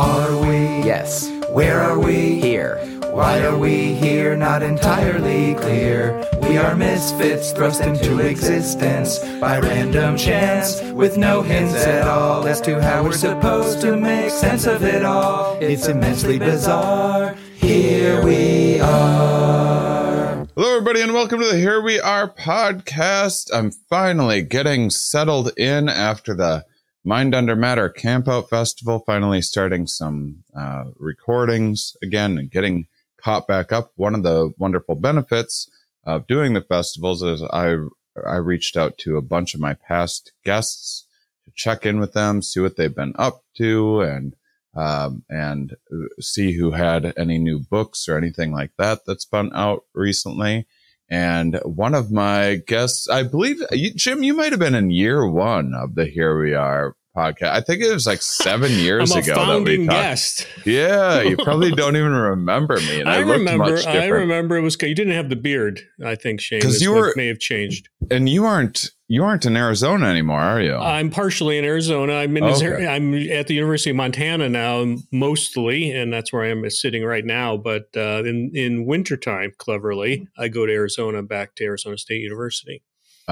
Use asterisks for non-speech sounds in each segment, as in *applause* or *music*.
Are we? Yes, Where are we? here. Why are we here? Not entirely clear. We are misfits thrust into existence by random chance, with no hints at all as to how we're supposed to make sense of it all. It's immensely bizarre. Here we are. Hello, everybody, and welcome to the Here We Are podcast. I'm finally getting settled in after the Mind Under Matter Campout Festival, finally starting some uh, recordings again and getting caught back up. One of the wonderful benefits of doing the festivals is I I reached out to a bunch of my past guests to check in with them, see what they've been up to, and um, and see who had any new books or anything like that that's been out recently. And one of my guests, I believe, Jim, you might have been in year one of the Here We Are podcast. I think it was like seven *laughs* years ago that we founding talked. guest. Yeah, you *laughs* probably don't even remember me. And I, I, remember. I remember it was. You didn't have the beard. I think Shane. 'Cause This you were- may have changed. And you aren't you aren't in Arizona anymore, are you? I'm partially in Arizona. I'm in. Okay. I'm at the University of Montana now, mostly, and that's where I am sitting right now. But uh, in in wintertime, cleverly, I go to Arizona, back to Arizona State University.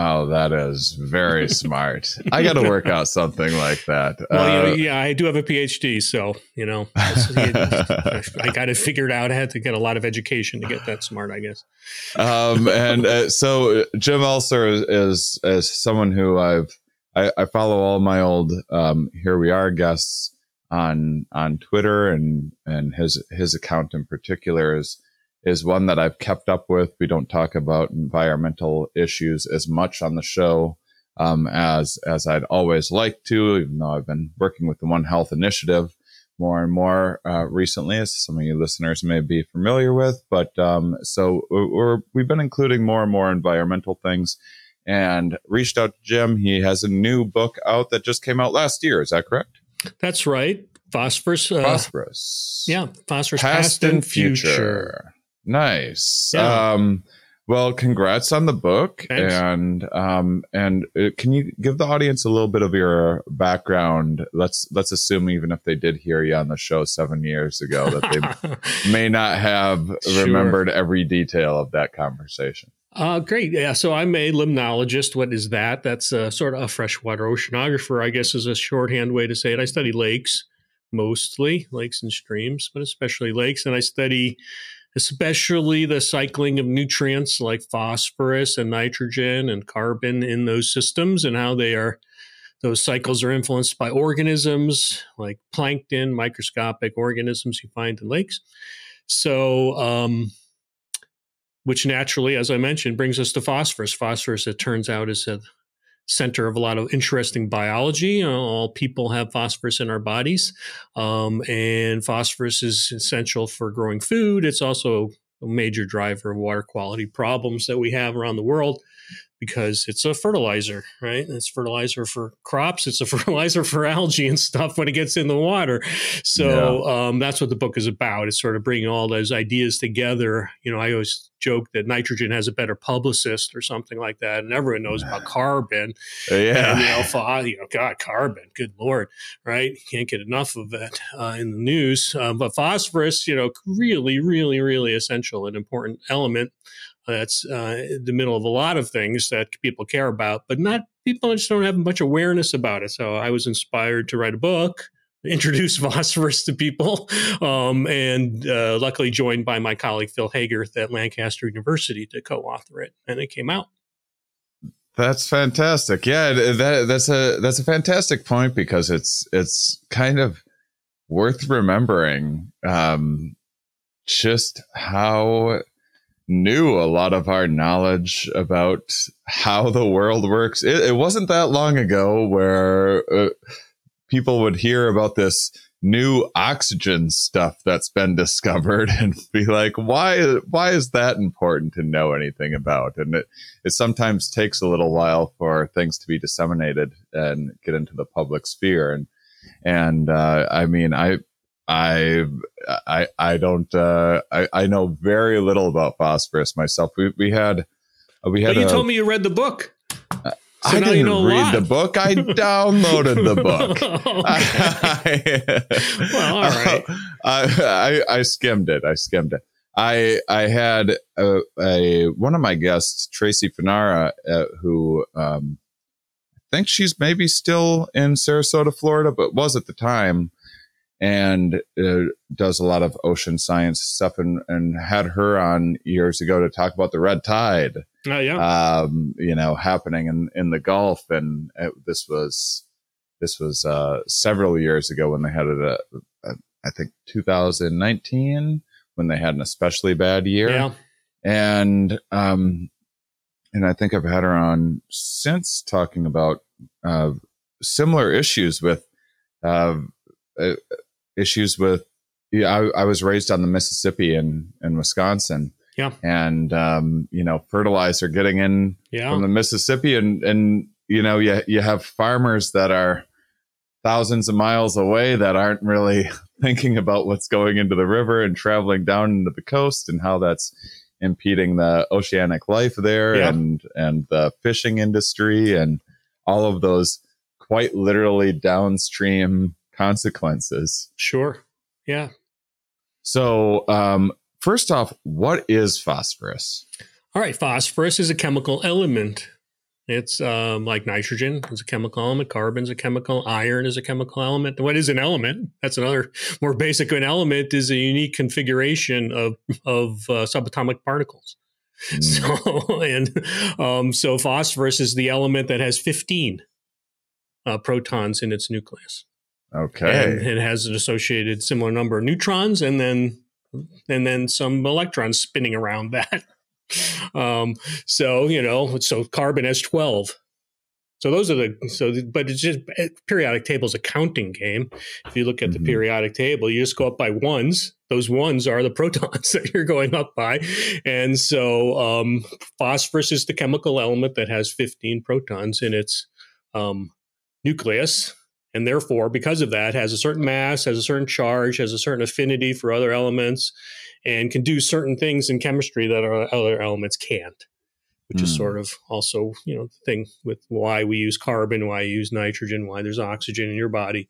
Oh, that is very *laughs* smart. I got to work out something like that. Well, you know, Uh, yeah, I do have a PhD, so you know, *laughs* I got to figure it figured out. I had to get a lot of education to get that smart, I guess. um, and uh, so Jim Elser is, is is someone who I've I, I follow all my old um, here we are guests on on Twitter and and his his account in particular is is one that I've kept up with. We don't talk about environmental issues as much on the show um, as as I'd always like to, even though I've been working with the One Health Initiative more and more uh, recently, as some of you listeners may be familiar with. But um, so we're, we've been including more and more environmental things, and reached out to Jim. He has a new book out that just came out last year. Is that correct? That's right. Phosphorus. Uh, Phosphorus. Yeah, phosphorus Past, and future. Nice. Yeah. Um, well, congrats on the book, Thanks. and um, and uh, can you give the audience a little bit of your background? Let's let's assume even if they did hear you on the show seven years ago, that they *laughs* may not have Sure. remembered every detail of that conversation. uh, great. Yeah. So I'm a limnologist. What is that? That's uh, sort of a freshwater oceanographer, I guess, is a shorthand way to say it. I study lakes mostly, lakes and streams, but especially lakes. And I study especially the cycling of nutrients like phosphorus and nitrogen and carbon in those systems and how they are those cycles are influenced by organisms like plankton microscopic organisms you find in lakes. So um, which naturally as i mentioned brings us to phosphorus. Phosphorus it turns out is a center of a lot of interesting biology all people have phosphorus in our bodies um, and phosphorus is essential for growing food. It's also a major driver of water quality problems that we have around the world because it's a fertilizer, right? It's fertilizer for crops. It's a *laughs* fertilizer for algae and stuff when it gets in the water. So um, that's what the book is about. It's sort of bringing all those ideas together. You know, I always joke that nitrogen has a better publicist or something like that, and everyone knows about carbon. Uh, yeah. And, you know, *laughs* you know, God, carbon, good Lord, right? You can't get enough of it uh, in the news. Um, but phosphorus, you know, really, really, really essential, and important element that's uh, the middle of a lot of things that people care about, but not people just don't have much awareness about it. So I was inspired to write a book. *laughs* Introduce *laughs* phosphorus to people, um, and uh, luckily joined by my colleague Phil Haygarth at Lancaster University to co-author it, and it came out. That's fantastic. Yeah, that that's a that's a fantastic point because it's it's kind of worth remembering um, just how new a lot of our knowledge about how the world works. It, it wasn't that long ago where uh, people would hear about this new oxygen stuff that's been *laughs* discovered and be like why why is that important to know anything about and it, it sometimes takes a little while for things to be disseminated and get into the public sphere and and uh, i mean i I I I don't uh, I I know very little about phosphorus myself. We we had uh, we had But you a- told me you read the book. So I didn't know read the book. I downloaded the book. *laughs* Okay. *laughs* Well, all right. I, I I skimmed it. I skimmed it. I I had a, a one of my guests, Tracy Fanara, uh, who um, I think she's maybe still in Sarasota, Florida, but was at the time, and uh, does a lot of ocean science stuff, and and had her on years ago to talk about the red tide Oh, yeah. um, you know, happening in, in the Gulf. And it, this was, this was, uh, several years ago when they had it, uh, uh, I think 2019 when they had an especially bad year. yeah. And, um, and I think I've had her on since talking about, uh, similar issues with, uh, uh, issues with, yeah, I, I was raised on the Mississippi in, in Wisconsin. Yeah. And, um, you know, fertilizer getting in Yeah. from the Mississippi and, and, you know, you, you have farmers that are thousands of miles away that aren't really *laughs* thinking about what's going into the river and traveling down into the coast and how that's impeding the oceanic life there Yeah. and, and the fishing industry and all of those quite literally downstream consequences. Sure. Yeah. So, um, first off, what is phosphorus? All right. Phosphorus is a chemical element. It's um, like nitrogen is a chemical element. Carbon is a chemical. Iron is a chemical element. What is an element? That's another *laughs* more basic. An element is a unique configuration of of uh, subatomic particles. Mm, *laughs* So and um, so phosphorus is the element that has 15 uh, protons in its nucleus. Okay. and it has an associated similar number of neutrons and then and then some electrons spinning around *laughs* that. Um so you know so carbon has 12 so those are the so the- but it's just eh, periodic table is a counting game. If you look at the Mhm. periodic table you just go up by ones. Those ones are the *laughs* protons that you're going up by. And so um phosphorus is the chemical element that has 15 protons in its um nucleus and therefore because of that has a certain mass has a certain charge has a certain affinity for other elements and can do certain things in chemistry that other elements can't. Which is Hmm. sort of also you know the thing with why we use carbon why you use nitrogen why there's oxygen in your body.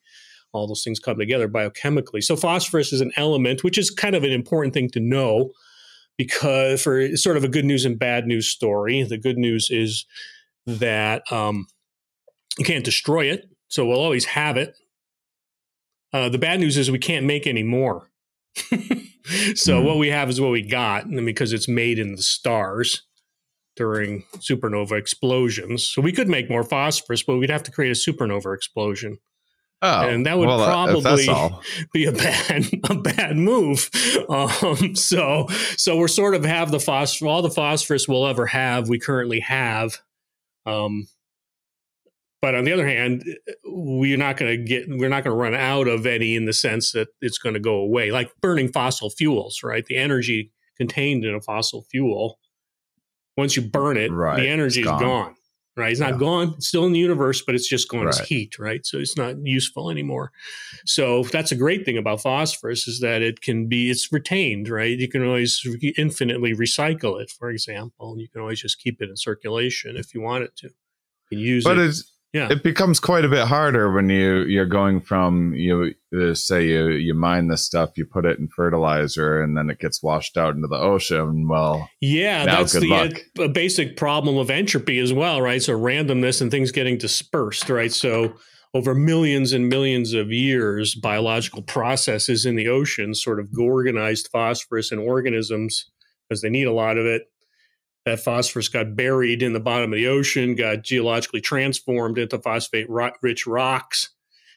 All those things come together biochemically. So phosphorus is an element which is kind of an important thing to know because for it's sort of a good news and bad news story. The good news is that um, you can't destroy it so we'll always have it uh, the bad news is we can't make any more *laughs* so Hmm. what we have is what we got and because it's made in the stars during supernova explosions so we could make more phosphorus but we'd have to create a supernova explosion Oh, and that would well, probably- *laughs* be a bad a bad move. *laughs* Um, so so we're sort of have the phosphorus all the phosphorus we'll ever have we currently have. Um, but on the other hand, we're not going to get we're not going to run out of any in the sense that it's going to go away. Like burning fossil fuels, right? The energy contained in a fossil fuel, once you burn it, Right, the energy it's is gone. gone. Right? It's not Yeah. gone. It's still in the universe, but it's just gone as heat, right? So it's not useful anymore. So that's a great thing about phosphorus is that it can be it's retained, right? You can always re- infinitely recycle it, for example. You can always just keep it in circulation if you wanted to. You can use But it. it's Yeah. it becomes quite a bit harder when you you're going from you uh, say you you mine this stuff, you put it in fertilizer, and then it gets washed out into the ocean. Well, Yeah, that's the uh, a basic problem of entropy as well, right? So randomness and things getting dispersed, right? So over millions and millions of years, biological processes in the ocean sort of organized phosphorus in organisms because they need a lot of it. That phosphorus got buried in the bottom of the ocean, got geologically transformed into phosphate rich rocks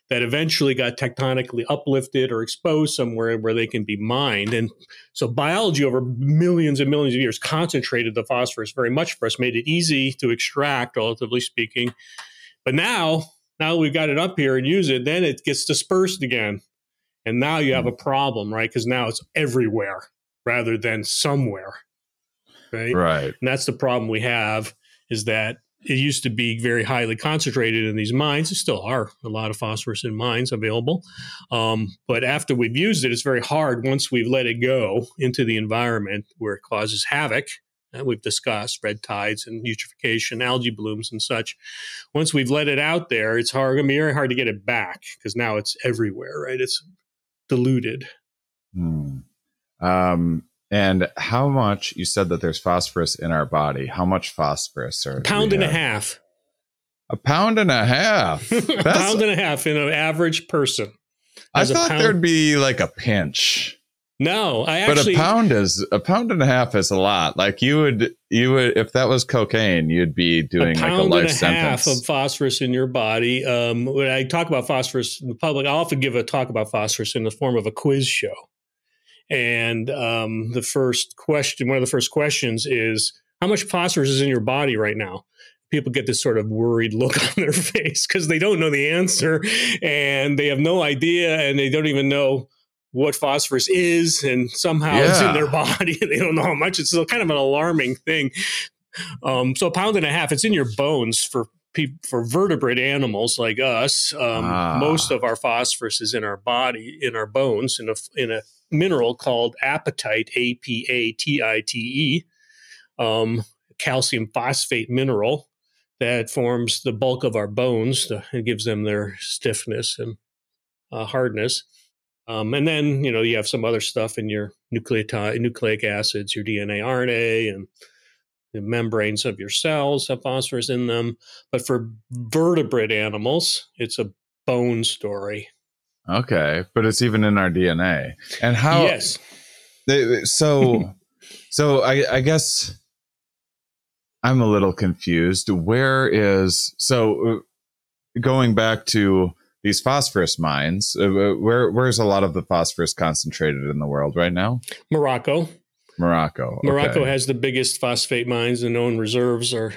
that eventually got tectonically uplifted or exposed somewhere where they can be mined. And so biology over millions and millions of years concentrated the phosphorus very much for us, made it easy to extract, relatively speaking. But now, now we've got it up here and use it, then it gets dispersed again. And now you have hmm. a problem, right? Because now it's everywhere rather than somewhere. Right. right. And that's the problem we have is that it used to be very highly concentrated in these mines. There still are a lot of phosphorus in mines available. Um, but after we've used it, it's very hard once we've let it go into the environment where it causes havoc that we've discussed red tides and eutrophication, algae blooms, and such. Once we've let it out there, it's hard, going to be very hard to get it back because now it's everywhere, right? It's diluted. Hmm. Um, and how much you said that there's phosphorus in our body? How much phosphorus? Or a pound and a half. A pound and a half. *laughs* a pound and a half in an average person. I thought pound- there'd be like a pinch. No, I actually. But a pound is a pound and a half is a lot. Like you would, you would, if that was cocaine, you'd be doing a like a life and a sentence. half of phosphorus in your body. Um, when I talk about phosphorus in the public, I often give a talk about phosphorus in the form of a quiz show. And um, the first question, one of the first questions is, how much phosphorus is in your body right now? People get this sort of worried look *laughs* on their face because they don't know the answer and they have no idea and they don't even know what phosphorus is and somehow yeah. it's in their body they don't know how much it's kind of an alarming thing um, so a pound and a half it's in your bones for for vertebrate animals like us um, ah. most of our phosphorus is in our body in our bones in a in a mineral called apatite a-p-a-t-i-t-e um, calcium phosphate mineral that forms the bulk of our bones it gives them their stiffness and uh, hardness um, and then, you know, you have some other stuff in your nucleotide, nucleic acids, your DNA, RNA, and the membranes of your cells have phosphorus in them. But for vertebrate animals, it's a bone story. Okay, but it's even in our DNA. And how? Yes. They, so, *laughs* so I, I guess I'm a little confused. Where is so? Uh, going back to these phosphorus mines. Uh, uh, where where's a lot of the phosphorus concentrated in the world right now? Morocco. Morocco. Okay. Morocco has the biggest phosphate mines. The known reserves are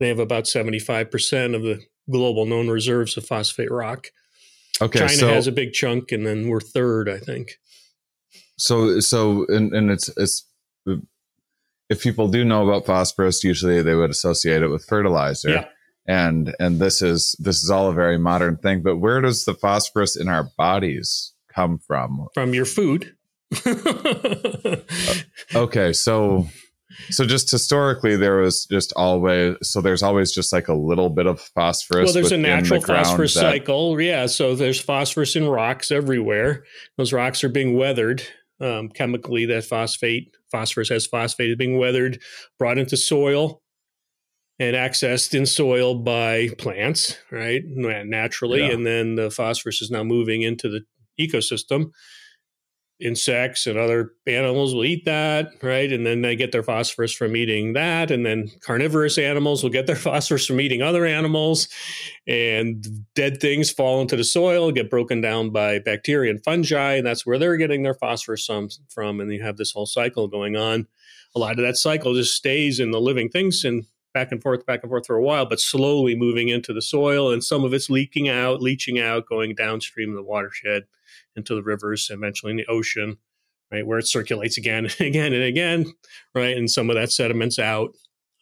they have about seventy five percent of the global known reserves of phosphate rock. Okay, China so, has a big chunk, and then we're third, I think. So, so, and, and it's it's if people do know about phosphorus, usually they would associate it with fertilizer. Yeah and and this is this is all a very modern thing but where does the phosphorus in our bodies come from from your food *laughs* okay so so just historically there was just always so there's always just like a little bit of phosphorus well there's a natural phosphorus that, cycle yeah so there's phosphorus in rocks everywhere those rocks are being weathered um, chemically that phosphate phosphorus has phosphate being weathered brought into soil and accessed in soil by plants, right? Naturally. Yeah. And then the phosphorus is now moving into the ecosystem. Insects and other animals will eat that, right? And then they get their phosphorus from eating that. And then carnivorous animals will get their *laughs* phosphorus from eating other animals. And dead things fall into the soil, get broken down by bacteria and fungi. And that's where they're getting their phosphorus from. And you have this whole cycle going on. A lot of that cycle just stays in the living things and back and forth, back and forth for a while, but slowly moving into the soil, and some of it's leaking out, leaching out, going downstream in the watershed into the rivers, eventually in the ocean, right, where it circulates again and *laughs* again and again, right, and some of that sediment's out,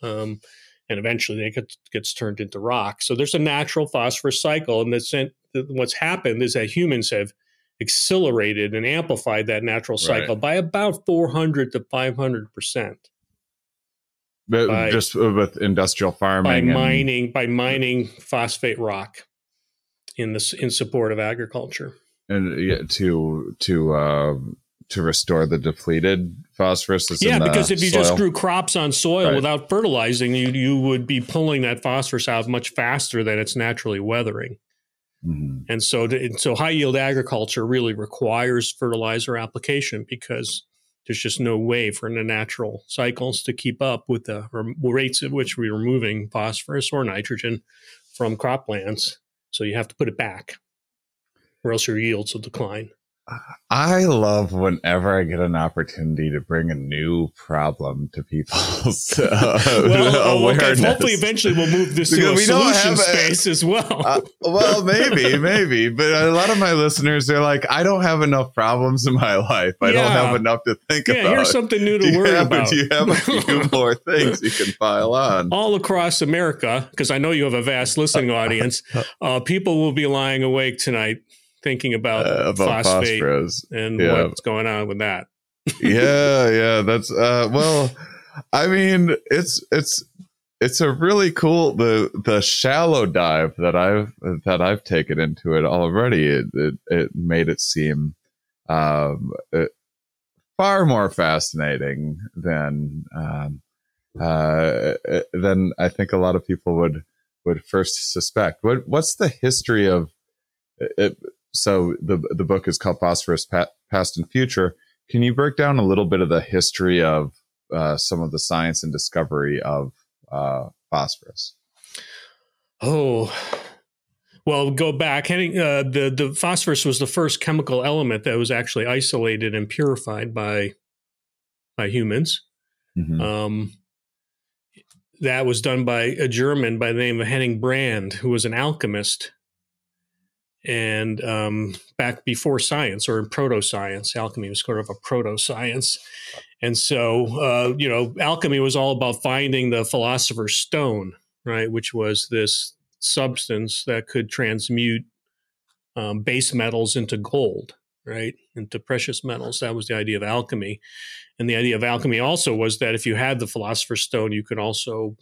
um, and eventually it gets, gets turned into rock. So there's a natural phosphorus cycle, and that's what's happened is that humans have accelerated and amplified that natural cycle right. by about 400 to 500 percent by, just with industrial farming by mining and, by mining phosphate rock in this in support of agriculture and yeah, to to uh, to restore the depleted phosphorus yeah because if you soil. just grew crops on soil right. without fertilizing you you would be pulling that phosphorus out much faster than it's naturally weathering mm-hmm. and so to, so high yield agriculture really requires fertilizer application because there's just no way for the natural cycles to keep up with the rates at which we're removing phosphorus or nitrogen from croplands. So you have to put it back, or else your yields will decline. I love whenever I get an opportunity to bring a new problem to people's *laughs* uh, well, awareness. Okay. Hopefully, eventually, we'll move this to a solution space as well. Uh, well, maybe, *laughs* maybe, but a lot of my listeners are like, "I don't have enough problems in my *laughs* life. I yeah. don't have enough to think yeah, about." Here's something new to worry have, about. Do you have a few more things you can pile on all across America? Because I know you have a vast listening audience. Uh, people will be lying awake tonight thinking about, uh, about phosphate phosphorus. and yeah. what's going on with that. yeah, *laughs* yeah, that's uh, well. I mean, it's it's it's a really cool the the shallow dive that I've that I've taken into it already. It it, it made it seem um, it, far more fascinating than um, uh, than I think a lot of people would would first suspect. What what's the history of it? So the the book is called Phosphorus Past and Future. Can you break down a little bit of the history of uh, some of the science and discovery of uh, phosphorus? Oh, well, go back. Uh, the the phosphorus was the first chemical element that was actually isolated and purified by by humans. Mm-hmm. Um, that was done by a German by the name of Henning Brand, who was an alchemist. And um, back before science or in proto science, alchemy was sort of a proto science. And so, uh, you know, alchemy was all about finding the philosopher's stone, right? Which was this substance that could transmute um, base metals into gold, right? Into precious metals. That was the idea of alchemy. And the idea of alchemy also was that if you had the philosopher's stone, you could also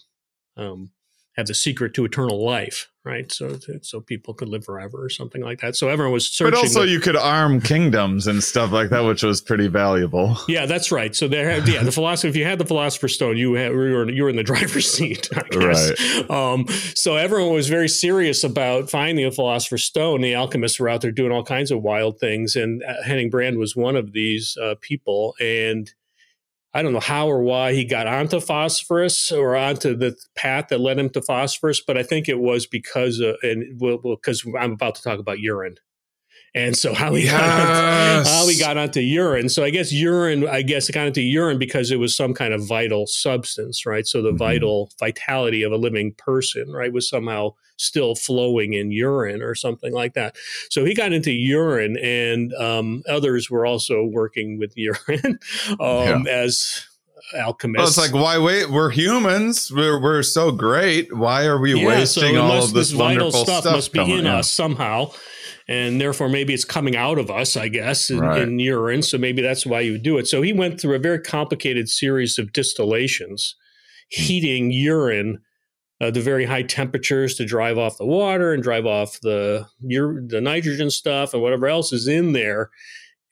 um, have the secret to eternal life, right? So so people could live forever or something like that. So everyone was searching. But also, you could arm kingdoms and stuff like that, which was pretty valuable. *laughs* Yeah, that's right. So there, yeah, the philosopher. If you had the philosopher's stone, you had, you were you were in the *laughs* driver's seat. I guess. Right. Um, so everyone was very serious about finding the philosopher's stone. The alchemists were out there doing all kinds of wild things, and uh, Henning Brand was one of these uh, people, and I don't know how or why he got onto phosphorus or onto the path that led him to phosphorus, but I think it was because of, and well, because I'm about to talk about urine. And so how he yes. got onto, how he got onto urine. So I guess urine, I guess it got into urine because it was some kind of vital substance, right? So the mm-hmm. vital vitality of a living person, right, was somehow still flowing in urine or something like that. So he got into urine, and um, others were also working with *laughs* urine um, yeah. as alchemists. Well, it's like why wait? We're humans. We're we're so great. Why are we yeah, wasting so all must, of this, this vital stuff, stuff? Must be in us somehow and therefore maybe it's coming out of us, I guess, in, right. in, urine. So maybe that's why you would do it. So he went through a very complicated series of distillations, hmm. heating urine uh, the very high temperatures to drive off the water and drive off the the nitrogen stuff and whatever else is in there,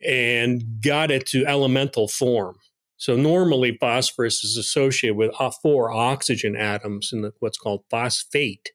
and got it to elemental form. So normally phosphorus is associated with uh, four oxygen atoms in the, what's called phosphate.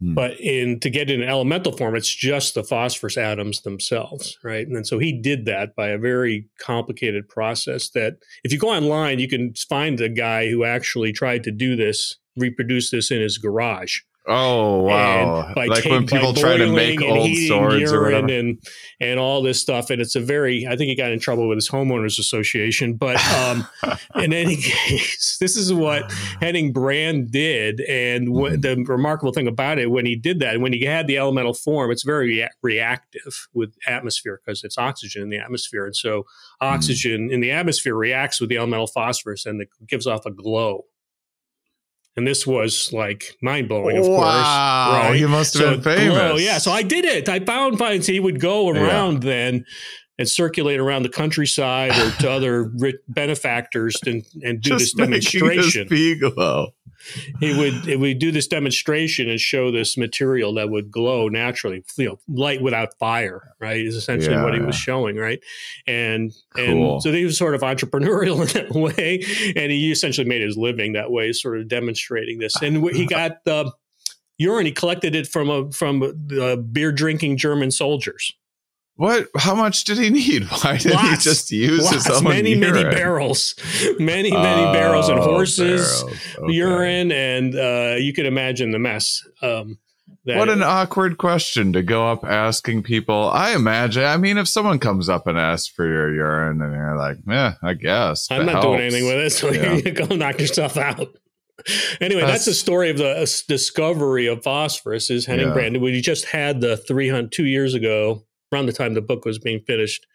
Hmm. But in to get in elemental form, it's just the phosphorus atoms themselves, right? And so he did that by a very complicated process. That if you go online, you can find a guy who actually tried to do this, reproduce this in his garage. Oh wow! like when people try to make old swords or whatever, and and all this stuff, and it's a very. I think he got in trouble with his homeowners association, but um, *laughs* in any case, this is what Henning Brand did, and mm-hmm. the remarkable thing about it when he did that, when he had the elemental form, it's very rea- reactive with atmosphere because it's oxygen in the atmosphere, and so mm-hmm. oxygen mm. in the atmosphere reacts with the elemental phosphorus and it gives off a glow and this was like mind blowing, of wow. course. Right? You must have so, been famous. Oh, yeah. So I did it. I found finds he would go around yeah. then and circulate around the countryside or to other benefactors and, and do Just this demonstration. This glow he would he would do this demonstration and show this material that would glow naturally, you know, light without fire, right? Is essentially yeah, what he was showing, right? And cool. and so he was sort of entrepreneurial *laughs* in that way, and he essentially made his living that way, sort of demonstrating this. And he *laughs* got the urine. He collected it from a from uh, beer drinking German soldiers. What? How much did he need? *laughs* Why did lots, he just use lots, his own many urine? many barrels, *laughs* many many oh, barrels and horses okay. urine, and uh, you can imagine the mess. Um, what an awkward question to go up asking people. I imagine. I mean, if someone comes up and asks for your urine, and you're like, "Yeah, I guess." I'm not helps. doing anything with it, so *laughs* yeah. you go knock yourself out. anyway, that's, that's, the story of the uh, discovery of phosphorus. Is Henning yeah. Brand? We just had the 300 two years ago around the time the book was being finished,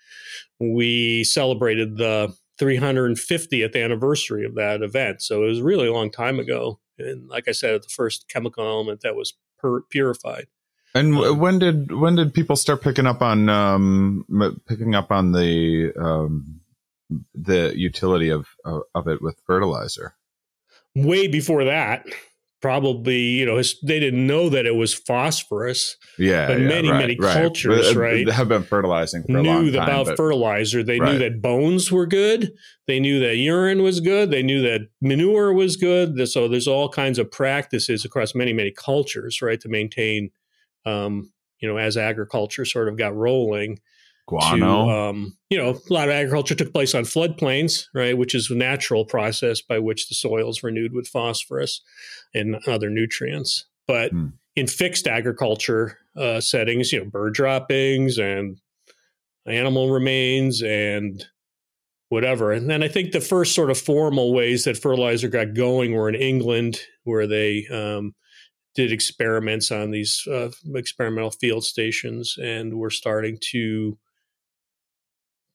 we celebrated the 350th anniversary of that event. So it was really a long time ago. And like I said, the first chemical element that was per- purified. And um, when did when did people start picking up on um, picking up on the um, the utility of, of of it with fertilizer. Way before that, probably you know they didn't know that it was phosphorus. Yeah, but yeah, many right, many right. cultures, uh, right, have been fertilizing for a knew long time. about but- fertilizer. They knew that bones were good. They knew that urine was good. They knew that manure was good. So there's all kinds of practices across many many cultures, right, to maintain, um, you know, as agriculture sort of got rolling. guano. To, um, you know, a lot of agriculture took place on floodplains, right, which is a natural process by which the soil is renewed with phosphorus and other nutrients. But Hmm. in fixed agriculture uh, settings, you know, bird droppings and animal remains and whatever. And then I think the first sort of formal ways that fertilizer got going were in England, where they um, did experiments on these uh, experimental field stations and were starting to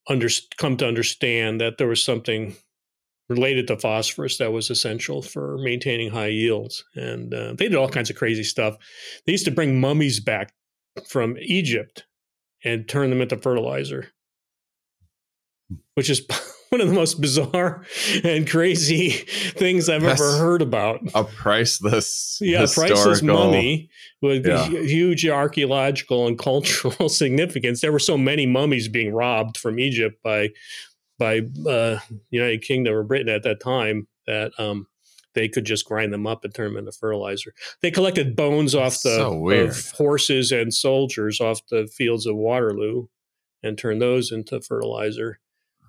under, come to understand that there was something related to phosphorus that was essential for maintaining high yields. And uh, they did all kinds of crazy stuff. They used to bring mummies back from Egypt and turn them into fertilizer, which is *laughs* one of the most bizarre and crazy things I've That's- ever heard about. a priceless, *laughs* Yeah, priceless mummy with Yeah. huge archaeological and *laughs* cultural significance. There were so many mummies being robbed from Egypt by by uh, United Kingdom or Britain at that time that um, they could just grind them up and turn them into fertilizer. They collected bones off the so of horses and soldiers off the fields of Waterloo and turned those into fertilizer.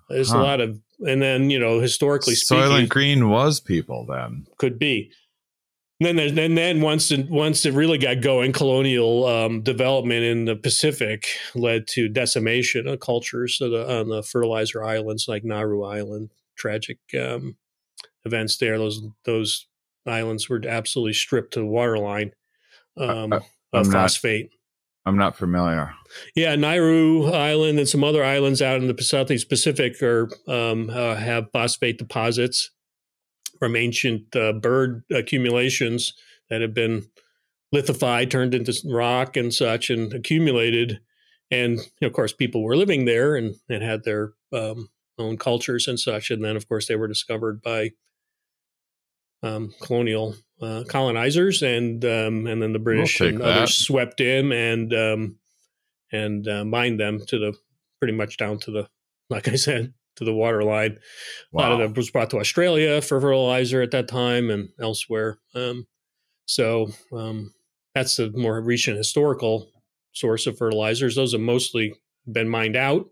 There's a lot of, and then you know historically speaking, Soylent Green was people then. could be. Then, there's- then, then once it, once it really got going, colonial um, development in the Pacific led to decimation of cultures of the, on the fertilizer islands like Nauru Island. Tragic um, events there. Those those islands were absolutely stripped to the waterline um, Uh, of not- phosphate. I'm not familiar. Yeah, Nauru Island and some other islands out in the southeast Pacific are um, uh, have phosphate deposits from ancient uh, bird accumulations that have been lithified, turned into rock and such, and accumulated. And of course, people were living there and, and had their um, own cultures and such. And then, of course, they were discovered by um, colonial uh, colonizers, and um, and then the British take and that. others swept in and um, and uh, mined them to the pretty much down to the like I said to the water line. A lot of Wow. them was brought to Australia for fertilizer at that time and elsewhere. Um, so um, that's a more recent historical source of fertilizers. Those have mostly been mined out.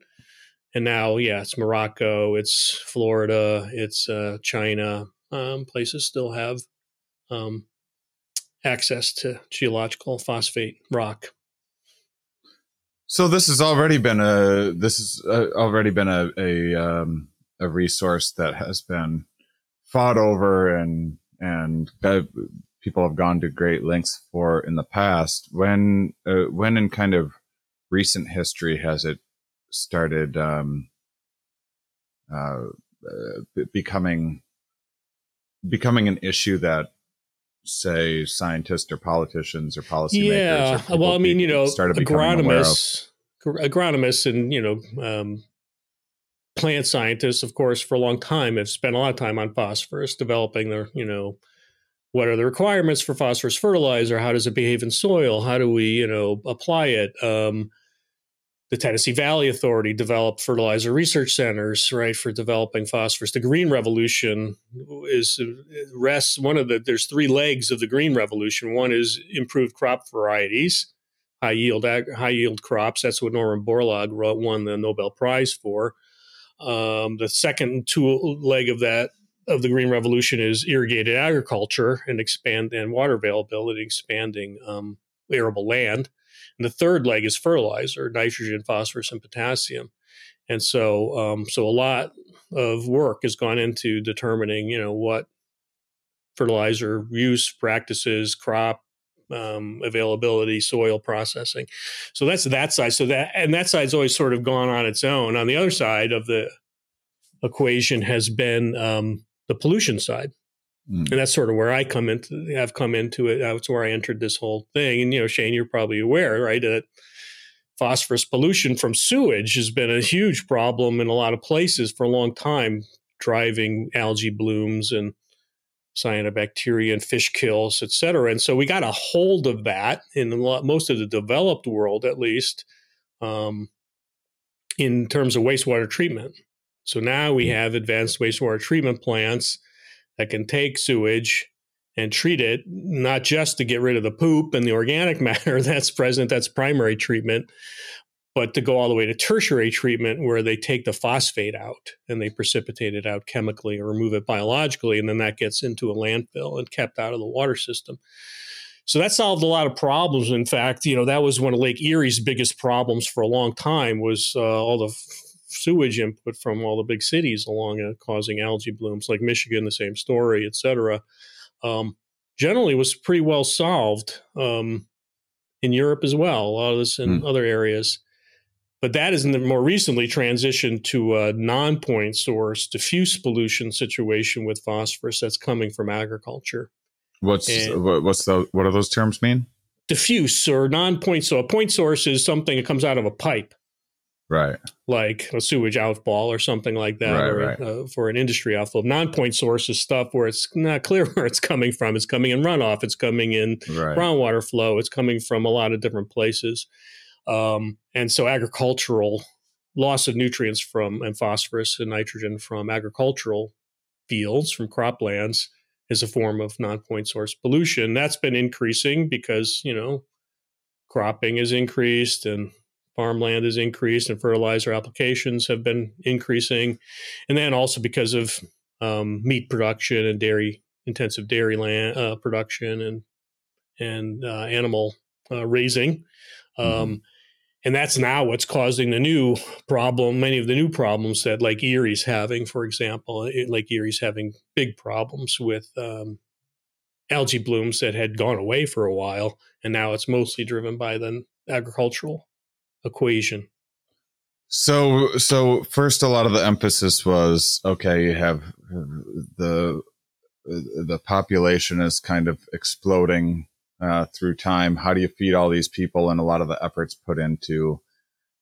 And now, yeah, it's Morocco, it's Florida, it's uh, China. Um, places still have um, access to geological phosphate rock. So this has already been a this has uh, already been a a, um, a resource that has been fought over and and uh, people have gone to great lengths for in the past. When uh, when in kind of recent history has it started um, uh, uh, becoming becoming an issue that say scientists or politicians or policymakers Yeah. or Well, I mean, you know, started becoming aware of? agronomists, agronomists and, you know, um, plant scientists, of course, for a long time have spent a lot of time on phosphorus, developing their, you know, what are the requirements for phosphorus fertilizer? How does it behave in soil? How do we, you know, apply it? Um, the Tennessee Valley Authority developed fertilizer research centers, right, for developing phosphorus. The Green Revolution is rests one of the. There's three legs of the Green Revolution. One is improved crop varieties, high yield high yield crops. That's what Norman Borlaug won the Nobel Prize for. Um, the second tool leg of that of the Green Revolution is irrigated agriculture and expand and water availability, expanding um, arable land. And the third leg is fertilizer, nitrogen, phosphorus, and potassium. And so, um, so a lot of work has gone into determining, you know, what fertilizer use practices, crop um, availability, soil processing. So that's that side. So that and that side's always sort of gone on its own. On the other side of the equation has been um, the pollution side Mm. and that's sort of where I come into. I've come into it. That's where I entered this whole thing. And you know, Shane, you're probably aware, right? That phosphorus pollution from sewage has been a huge problem in a lot of places for a long time, driving algae blooms and cyanobacteria and fish kills, et cetera. And so we got a hold of that in lot, most of the developed world, at least, um, in terms of wastewater treatment. So now we have advanced wastewater treatment plants that can take sewage and treat it, not just to get rid of the poop and the organic *laughs* matter that's present, that's primary treatment, but to go all the way to tertiary treatment where they take the phosphate out and they precipitate it out chemically or remove it biologically. And then that gets into a landfill and kept out of the water system. So that solved a lot of problems. In fact, you know, that was one of Lake Erie's biggest problems for a long time was uh, all the sewage input from all the big cities along it, causing algae blooms like Michigan, the same story, et cetera. Um, generally was pretty well solved um, in Europe as well. A lot of this in mm. other areas. But that is in the more recently transitioned to a non-point source diffuse pollution situation with phosphorus that's coming from agriculture. What's and what's the what do those terms mean? Diffuse or non-point. So a point source is something that comes out of a pipe, right? Like a sewage outfall or something like that, right, or right. Uh, for an industry outflow. Non-point source is stuff where it's not clear *laughs* where it's coming from. It's coming in runoff. It's coming in right. groundwater flow. It's coming from a lot of different places. Um, and so agricultural loss of nutrients from and phosphorus and nitrogen from agricultural fields, from croplands, is a form of non-point source pollution. That's been increasing because, you know, cropping is increased and farmland has increased and fertilizer applications have been increasing. And then also because of um, meat production and dairy intensive dairy land uh, production and and uh, animal uh, raising. Um, mm-hmm and that's now what's causing the new problem many of the new problems that lake erie's having for example lake erie's having big problems with um, algae blooms that had gone away for a while and now it's mostly driven by the agricultural equation so so first a lot of the emphasis was okay you have the the population is kind of exploding uh, through time. How do you feed all these people? And a lot of the efforts put into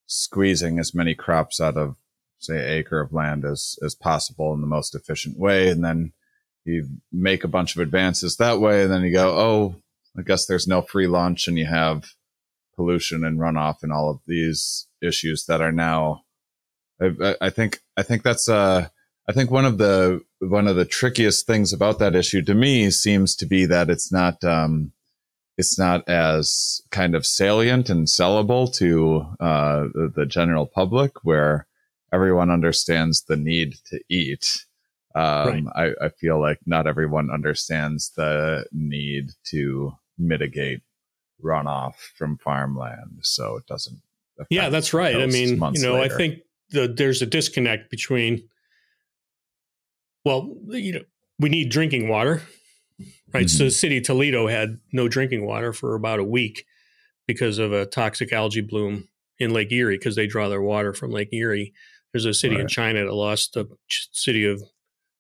squeezing as many crops out of, say, acre of land as, as possible in the most efficient way. And then you make a bunch of advances that way. And then you go, oh, I guess there's no free lunch and you have pollution and runoff and all of these issues that are now, I, I think, I think that's, uh, I think one of the, one of the trickiest things about that issue to me seems to be that it's not, um, it's not as kind of salient and sellable to uh, the, the, general public where everyone understands the need to eat. Um, right. I, I, feel like not everyone understands the need to mitigate runoff from farmland so it doesn't. Yeah, that's right. I mean, you know, later. I think the, there's a disconnect between, well, you know, we need drinking water right? Mm-hmm. So the city of Toledo had no drinking water for about a week because of a toxic algae bloom in Lake Erie because they draw their water from Lake Erie. There's a city right. in China that lost a city of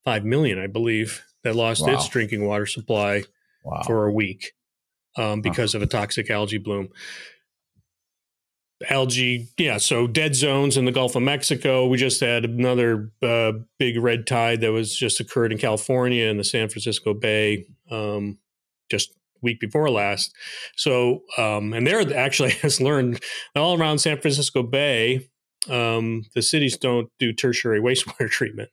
five million, I believe, that lost wow. its drinking water supply wow. for a week um, because huh. of a toxic algae bloom algae yeah so dead zones in the gulf of mexico we just had another uh, big red tide that was just occurred in california in the san francisco bay um, just week before last so um, and there *laughs* actually has learned all around san francisco bay um, the cities don't do tertiary wastewater *laughs* treatment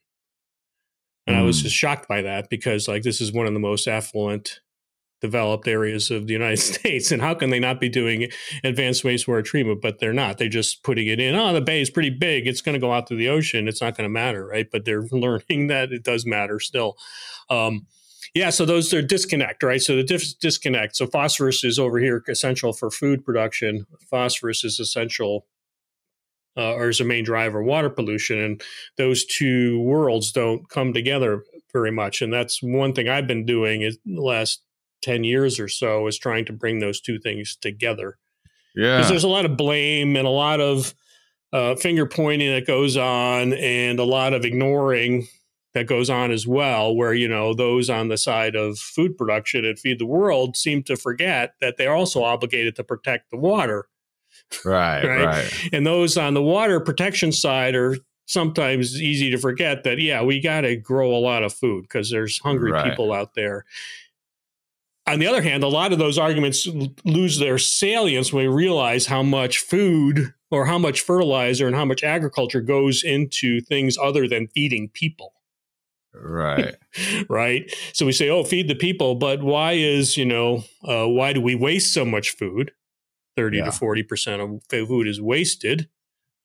and mm. i was hmm. just shocked by that because like this is one of the most affluent developed areas of the United *laughs* States. And how can they not be doing advanced wastewater treatment? But they're not. They're just putting it in. Oh, the bay is pretty big. It's going to go out to the ocean. It's not going to matter, right? But they're *laughs* learning that it does matter still. Um, yeah, so those are disconnect, right? So the dis- disconnect. So phosphorus is over here essential for food production. Phosphorus is essential uh, or is a main driver of water pollution. And those two worlds don't come together very much. And that's one thing I've been doing is the last 10 years or so is trying to bring those two things together. Yeah. Because there's a lot of blame and a lot of uh, finger pointing that goes on and a lot of ignoring that goes on as well, where, you know, those on the side of food production and feed the world seem to forget that they're also obligated to protect the water. Right, *laughs* Right? right. And those on the water protection side are sometimes easy to forget that, yeah, we got to grow a lot of food because there's hungry Right. people out there. On the other hand, a lot of those arguments lose their salience when we realize how much food or how much fertilizer and how much agriculture goes into things other than feeding people Right. *laughs* right? So we say, oh, feed the people, but why is, you know, uh, why do we waste so much food? 30 Yeah. to 40% of food is wasted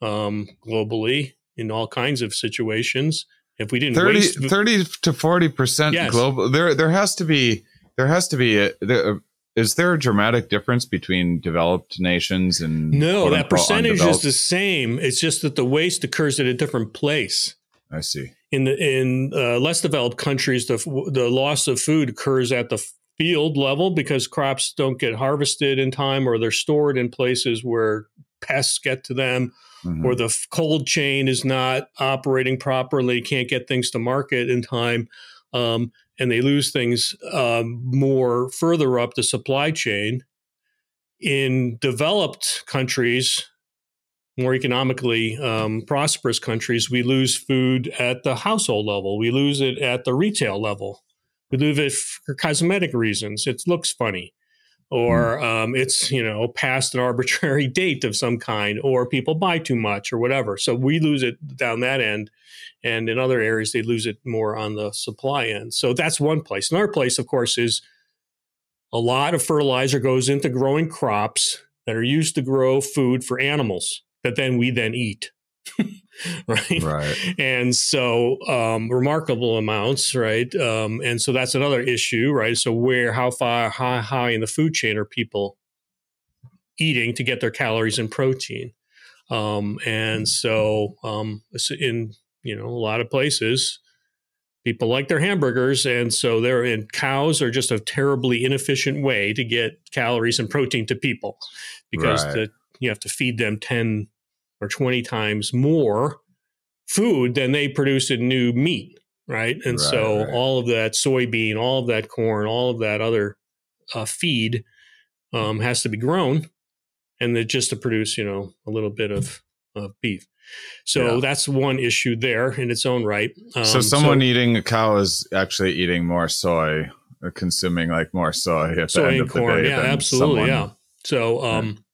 um, globally in all kinds of situations. If we didn't 30, waste, 30 to 40% Yes. global. There, there has to be, there has to be, a, there, is there a dramatic difference between developed nations and no, that percentage is the same. It's just that the waste occurs at a different place. I see. in the in uh, less developed countries, the the loss of food occurs at the field level because crops don't get harvested in time, or they're stored in places where pests get to them, Mhm. or the f- cold chain is not operating properly, can't get things to market in time, um, and they lose things um, more further up the supply chain. In developed countries, more economically um, prosperous countries, we lose food at the household level. We lose it at the retail level. We lose it for cosmetic reasons. It looks funny, or um, it's you know past an arbitrary *laughs* date of some kind, or people buy too much, or whatever. So we lose it down that end, and in other areas they lose it more on the supply end. So that's one place. Another place, of course, is a lot of fertilizer goes into growing crops that are used to grow food for animals that then we then eat. *laughs* right? Right. And so, um, remarkable amounts, right? Um, and so that's another issue, right? So, where, how far, how high in the food chain are people eating to get their calories and protein? Um, and so, um, in you know a lot of places, people like their hamburgers, and so they're in cows are just a terribly inefficient way to get calories and protein to people because Right. the, you have to feed them ten or twenty times more food than they produce in new meat, right? And Right, so right. all of that soybean, all of that corn, all of that other uh, feed um, has to be grown, and then just to produce, you know, a little bit of, of beef. So Yeah. that's one issue there in its own right. Um, so someone eating a cow is actually eating more soy, consuming like more soy at the end and of the corn, day yeah, absolutely, someone- yeah. So, um,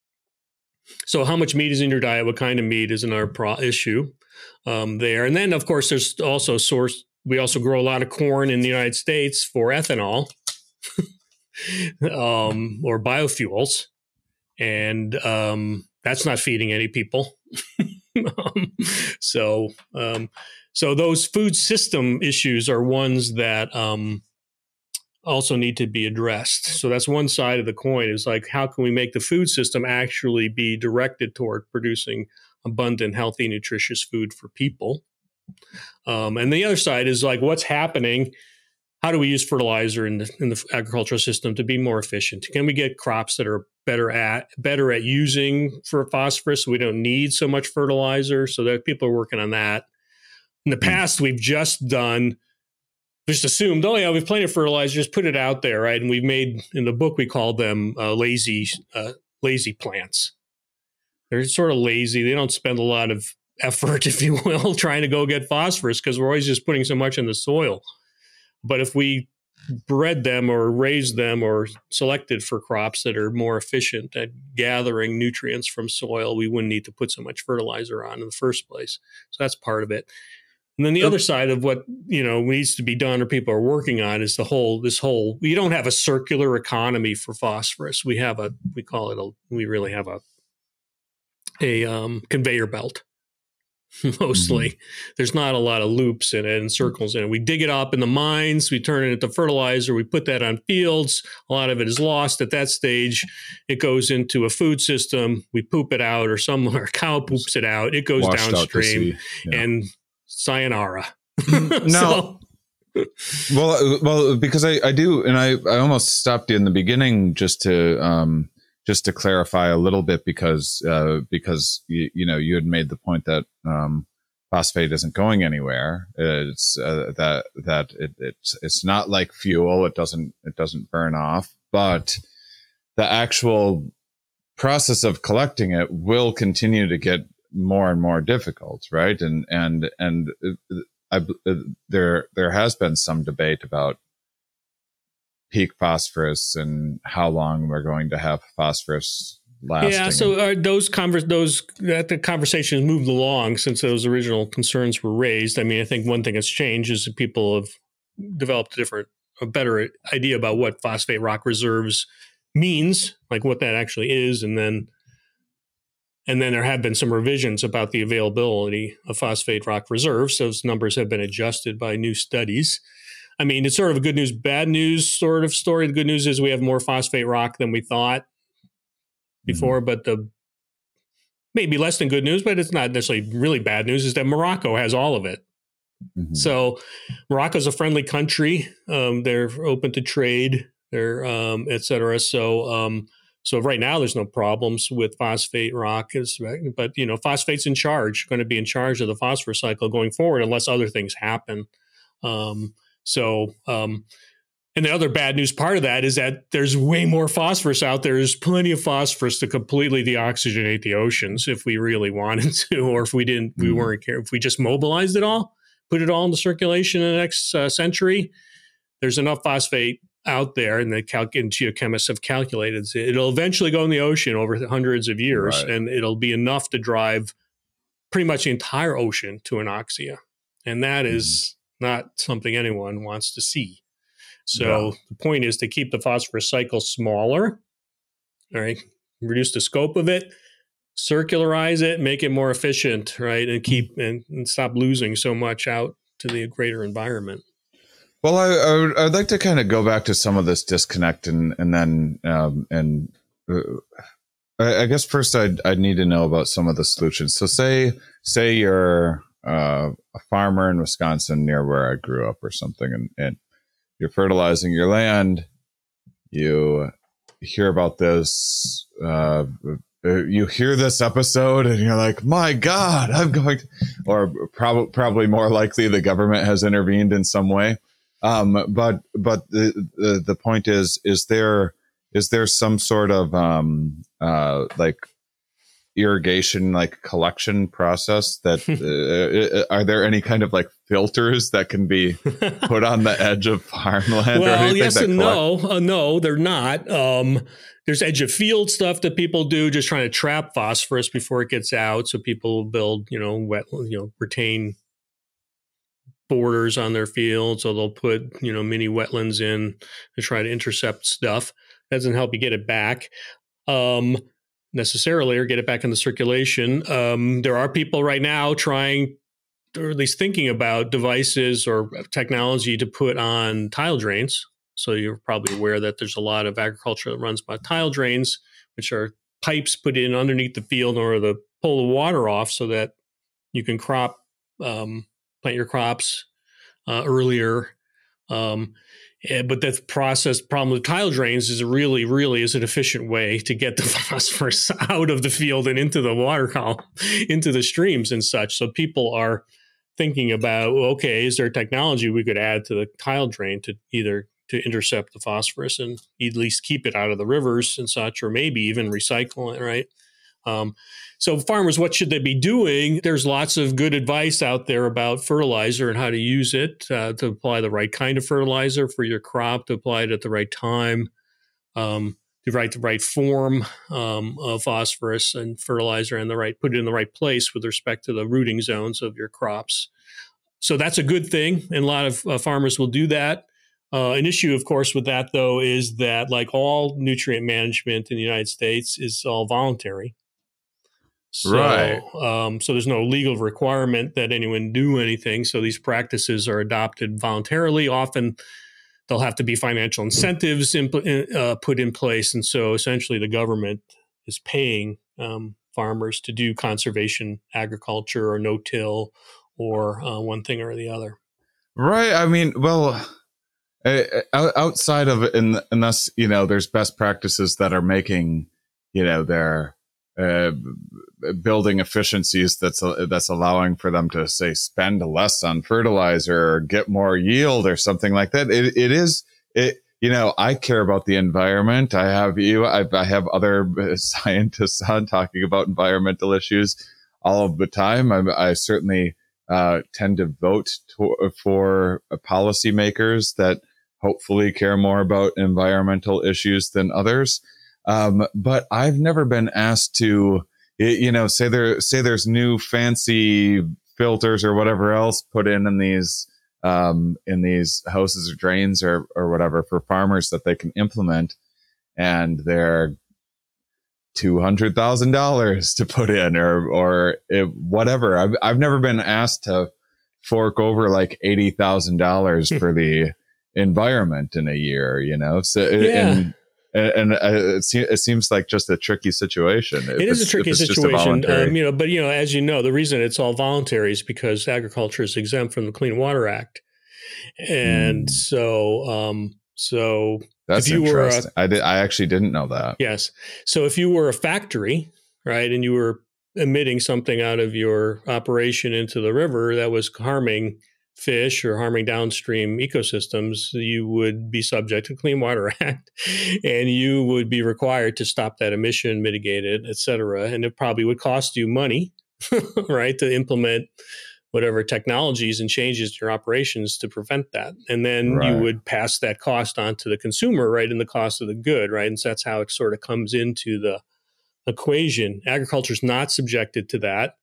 so how much meat is in your diet? What kind of meat is another pro- issue um, there? And then, of course, there's also source. We also grow a lot of corn in the United States for ethanol *laughs* um, or biofuels, and um, that's not feeding any people. *laughs* so, um, so those food system issues are ones that um, also need to be addressed. So that's one side of the coin is like how can we make the food system actually be directed toward producing abundant, healthy, nutritious food for people? Um, and the other side is like what's happening. How do we use fertilizer in the, in the agricultural system to be more efficient? Can we get crops that are better at better at using for phosphorus? So we don't need so much fertilizer. So that people are working on that. In the past, we've just done just assumed, oh yeah, we've plenty of fertilizer, just put it out there, right? And we've made in the book we call them uh, lazy, uh, lazy plants. They're sort of lazy. They don't spend a lot of effort, *laughs* if you will, trying to go get phosphorus because we're always just putting so much in the soil. But if we bred them or raised them or selected for crops that are more efficient at gathering nutrients from soil, we wouldn't need to put so much fertilizer on in the first place. So that's part of it. And then the other side of what you know needs to be done or people are working on is the whole this whole we don't have a circular economy for phosphorus. We have a we call it a we really have a a um, conveyor belt. *laughs* Mostly, there's not a lot of loops in it and circles in it. We dig it up in the mines, we turn it into fertilizer, we put that on fields. A lot of it is lost at that stage. It goes into a food system. We poop it out, or some or cow poops it out. It goes washed downstream. Yeah. and sayonara. *laughs* No. well, uh, well, because I, I do, and I, I almost stopped you in the beginning just to, um, just to clarify a little bit because, uh, because you, you know, you had made the point that, um, phosphate isn't going anywhere. It's, uh, that, that it, it's, it's not like fuel. It doesn't, it doesn't burn off, but the actual process of collecting it will continue to get more and more difficult, right? And and and uh, I, uh, there there has been some debate about peak phosphorus and how long we're going to have phosphorus lasting. Yeah, so those convers those that the conversation has moved along since those original concerns were raised. I mean, I think one thing that's changed is that people have developed a different, a better idea about what phosphate rock reserves means, like what that actually is, and then and then there have been some revisions about the availability of phosphate rock reserves. Those numbers have been adjusted by new studies. I mean, it's sort of a good news, bad news sort of story. The good news is we have more phosphate rock than we thought before, mm-hmm. but the maybe less than good news, but it's not necessarily really bad news, is that Morocco has all of it. Mm-hmm. So Morocco's a friendly country. Um, they're open to trade, they're um, et cetera. So um, so right now there's no problems with phosphate rock, but you know phosphate's in charge, going to be in charge of the phosphorus cycle going forward unless other things happen. Um, so um, and the other bad news part of that is that there's way more phosphorus out there. There's plenty of phosphorus to completely deoxygenate the oceans if we really wanted *laughs* to, or if we didn't, we mm-hmm. weren't care. If we just mobilized it all, put it all into circulation in the next uh, century, there's enough phosphate out there, and the and geochemists have calculated it'll eventually go in the ocean over hundreds of years, right. and it'll be enough to drive pretty much the entire ocean to anoxia, and that mm-hmm. is not something anyone wants to see. So the point is to keep the phosphorus cycle smaller, all right, reduce the scope of it, circularize it, make it more efficient, right, and keep and, and stop losing so much out to the greater environment. Well, I, I would, I'd like to kind of go back to some of this disconnect and and then um, and uh, I, I, guess first I'd I'd need to know about some of the solutions. So say say you're uh, a farmer in Wisconsin near where I grew up or something, and, and you're fertilizing your land. You hear about this. Uh, you hear this episode and you're like, my God, I'm going to, or probably, probably more likely the government has intervened in some way. Um, but, but the, the, the point is, is there, is there some sort of, um, uh, like irrigation like collection process that *laughs* uh, uh, are there any kind of like filters that can be put on the *laughs* edge of farmland well yes and collect- no. Uh, no they're not. Um, there's edge of field stuff that people do just trying to trap phosphorus before it gets out so people build you know wet you know retain borders on their fields so they'll put you know mini wetlands in to try to intercept stuff doesn't help you get it back um, necessarily or get it back in the circulation. Um, there are people right now trying, or at least thinking about devices or technology to put on tile drains. So you're probably aware that there's a lot of agriculture that runs by tile drains, which are pipes put in underneath the field order to pull the water off so that you can crop um, plant your crops uh, earlier. Um, but that process problem with tile drains is really, really is an efficient way to get the *laughs* phosphorus out of the field and into the water column, *laughs* into the streams and such. So people are thinking about, okay, is there technology we could add to the tile drain to either to intercept the phosphorus and at least keep it out of the rivers and such, or maybe even recycle it, right? Um, so, farmers, what should they be doing? There's lots of good advice out there about fertilizer and how to use it uh, to apply the right kind of fertilizer for your crop, to apply it at the right time, um, to write the right form um, of phosphorus and fertilizer, and the right put it in the right place with respect to the rooting zones of your crops. So that's a good thing, and a lot of uh, farmers will do that. Uh, an issue, of course, with that though is that, like all nutrient management in the United States, is all voluntary. So, right. Um, so there's no legal requirement that anyone do anything. So these practices are adopted voluntarily. Often there'll have to be financial incentives uh, put in place. And so essentially the government is paying um, farmers to do conservation agriculture or no till or uh, one thing or the other. Right. I mean, well, outside of it, unless, you know, there's best practices that are making, you know, their, uh, building efficiencies that's uh, that's allowing for them to say spend less on fertilizer or get more yield or something like that. It, it is it you know, I care about the environment. I have you, I, I have other *laughs* scientists on talking about environmental issues all of the time. I, I certainly uh, tend to vote to, for policymakers that hopefully care more about environmental issues than others. Um, but I've never been asked to, you know, say there, say there's new fancy filters or whatever else put in in these um, in these hoses or drains or or whatever for farmers that they can implement, and they're two hundred thousand dollars to put in or or it, whatever. I've I've never been asked to fork over like eighty thousand dollars for the environment in a year. You know, so yeah. and and, uh, it, it, seems like just a tricky situation. It is a tricky situation, a um, you know. But you know, as you know, the reason it's all voluntary is because agriculture is exempt from the Clean Water Act, and mm. so um, so that's if you interesting. Were a, I did. I actually didn't know that. Yes. So if you were a factory, right, and you were emitting something out of your operation into the river that was harming fish or harming downstream ecosystems, you would be subject to Clean Water *laughs* Act, and you would be required to stop that emission, mitigate it, et cetera. And it probably would cost you money, *laughs* right, to implement whatever technologies and changes to your operations to prevent that. And then right. you would pass that cost on to the consumer, right, in the cost of the good, right? And so that's how it sort of comes into the equation. Agriculture is not subjected to that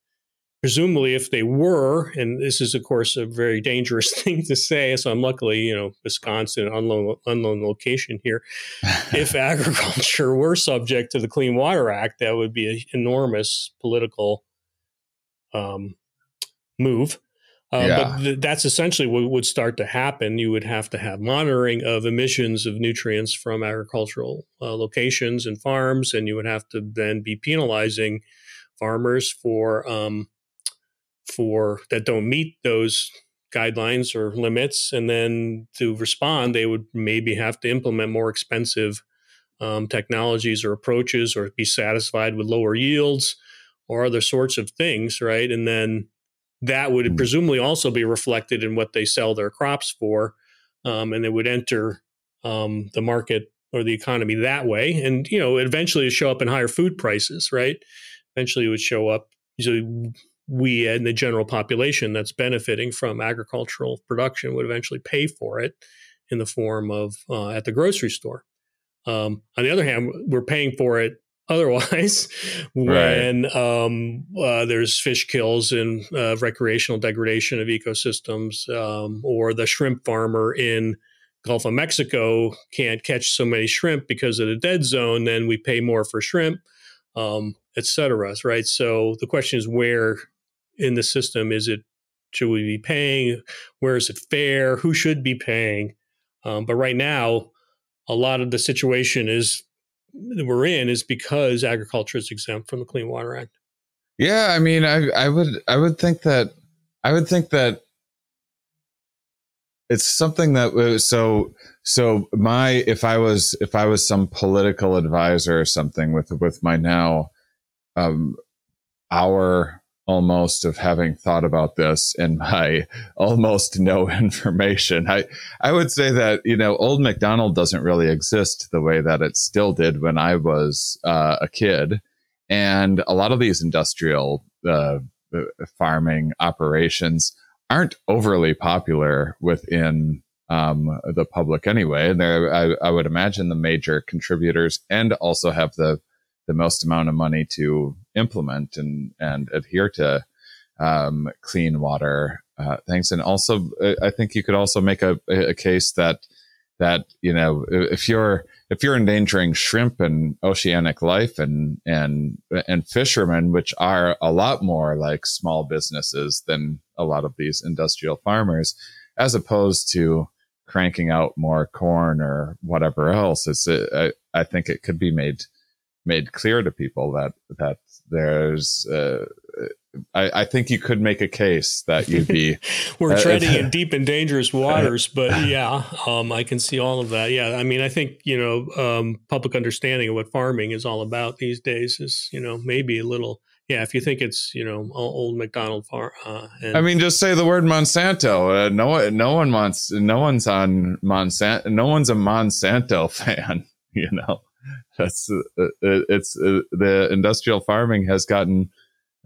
presumably if they were and this is of course a very dangerous *laughs* thing to say so i'm luckily you know wisconsin unknown, unknown location here. If *laughs* agriculture were subject to the clean water act that would be an enormous political um, move. Uh, yeah. but th- that's essentially what would start to happen. You would have to have monitoring of emissions of nutrients from agricultural uh, locations and farms and you would have to then be penalizing farmers for um, for that don't meet those guidelines or limits and then to respond they would maybe have to implement more expensive um, technologies or approaches or be satisfied with lower yields or other sorts of things right? And then that would mm-hmm. presumably also be reflected in what they sell their crops for um, and it would enter um, the market or the economy that way. And you know eventually it show up in higher food prices right? Eventually it would show up so we and the general population that's benefiting from agricultural production would eventually pay for it in the form of uh, at the grocery store. Um, on the other hand, we're paying for it *laughs* otherwise when right. um, uh, there's fish kills and uh, recreational degradation of ecosystems, um, or the shrimp farmer in Gulf of Mexico can't catch so many shrimp because of the dead zone. Then we pay more for shrimp, um, et cetera. Right. So the question is where in the system is it should we be paying where is it fair who should be paying um, but right now a lot of the situation is we're in is because agriculture is exempt from the clean water act yeah i mean i i would i would think that i would think that it's something that was so so my if i was if i was some political advisor or something with with my now um our almost of having thought about this in my *laughs* almost no *laughs* information. I, I would say that, you know, old McDonald doesn't really exist the way that it still did when I was uh, a kid. And a lot of these industrial uh, uh farming operations aren't overly popular within um, the public anyway. And I, I would imagine the major contributors and also have the the most amount of money to implement and and adhere to um, clean water uh, things. And also, I think you could also make a, a case that that you know if you're if you're endangering shrimp and oceanic life and and and fishermen, which are a lot more like small businesses than a lot of these industrial farmers, as opposed to cranking out more corn or whatever else, it's uh, I, I think it could be made made clear to people that that there's uh, I, I, think you could make a case that you'd be *laughs* we're uh, *laughs* treading in deep and dangerous waters but yeah um, i can see all of that yeah i mean i think you know um, public understanding of what farming is all about these days is you know maybe a little yeah, if you think it's you know old McDonald farm, uh, I mean, just say the word Monsanto. Uh, no one, no one wants, no one's on Monsanto. No one's a Monsanto *laughs* fan. You know, that's uh, uh it's uh, the industrial farming has gotten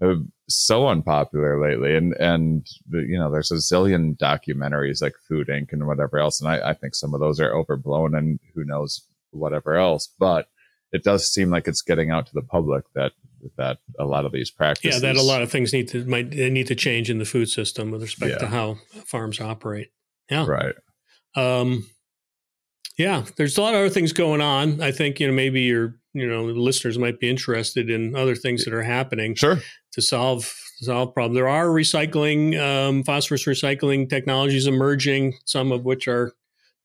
uh, so unpopular lately, and and you know, there's a zillion documentaries like Food Inc. and whatever else, and I, I think some of those are overblown, and who knows whatever else, but it does seem like it's getting out to the public that that a lot of these practices. Yeah, that a lot of things need to might need to change in the food system with respect yeah. to how farms operate. Yeah, right. Um, yeah, there's a lot of other things going on. I think you know maybe your you know listeners might be interested in other things that are happening. Sure. To solve solve problem, there are recycling um, phosphorus recycling technologies emerging. Some of which are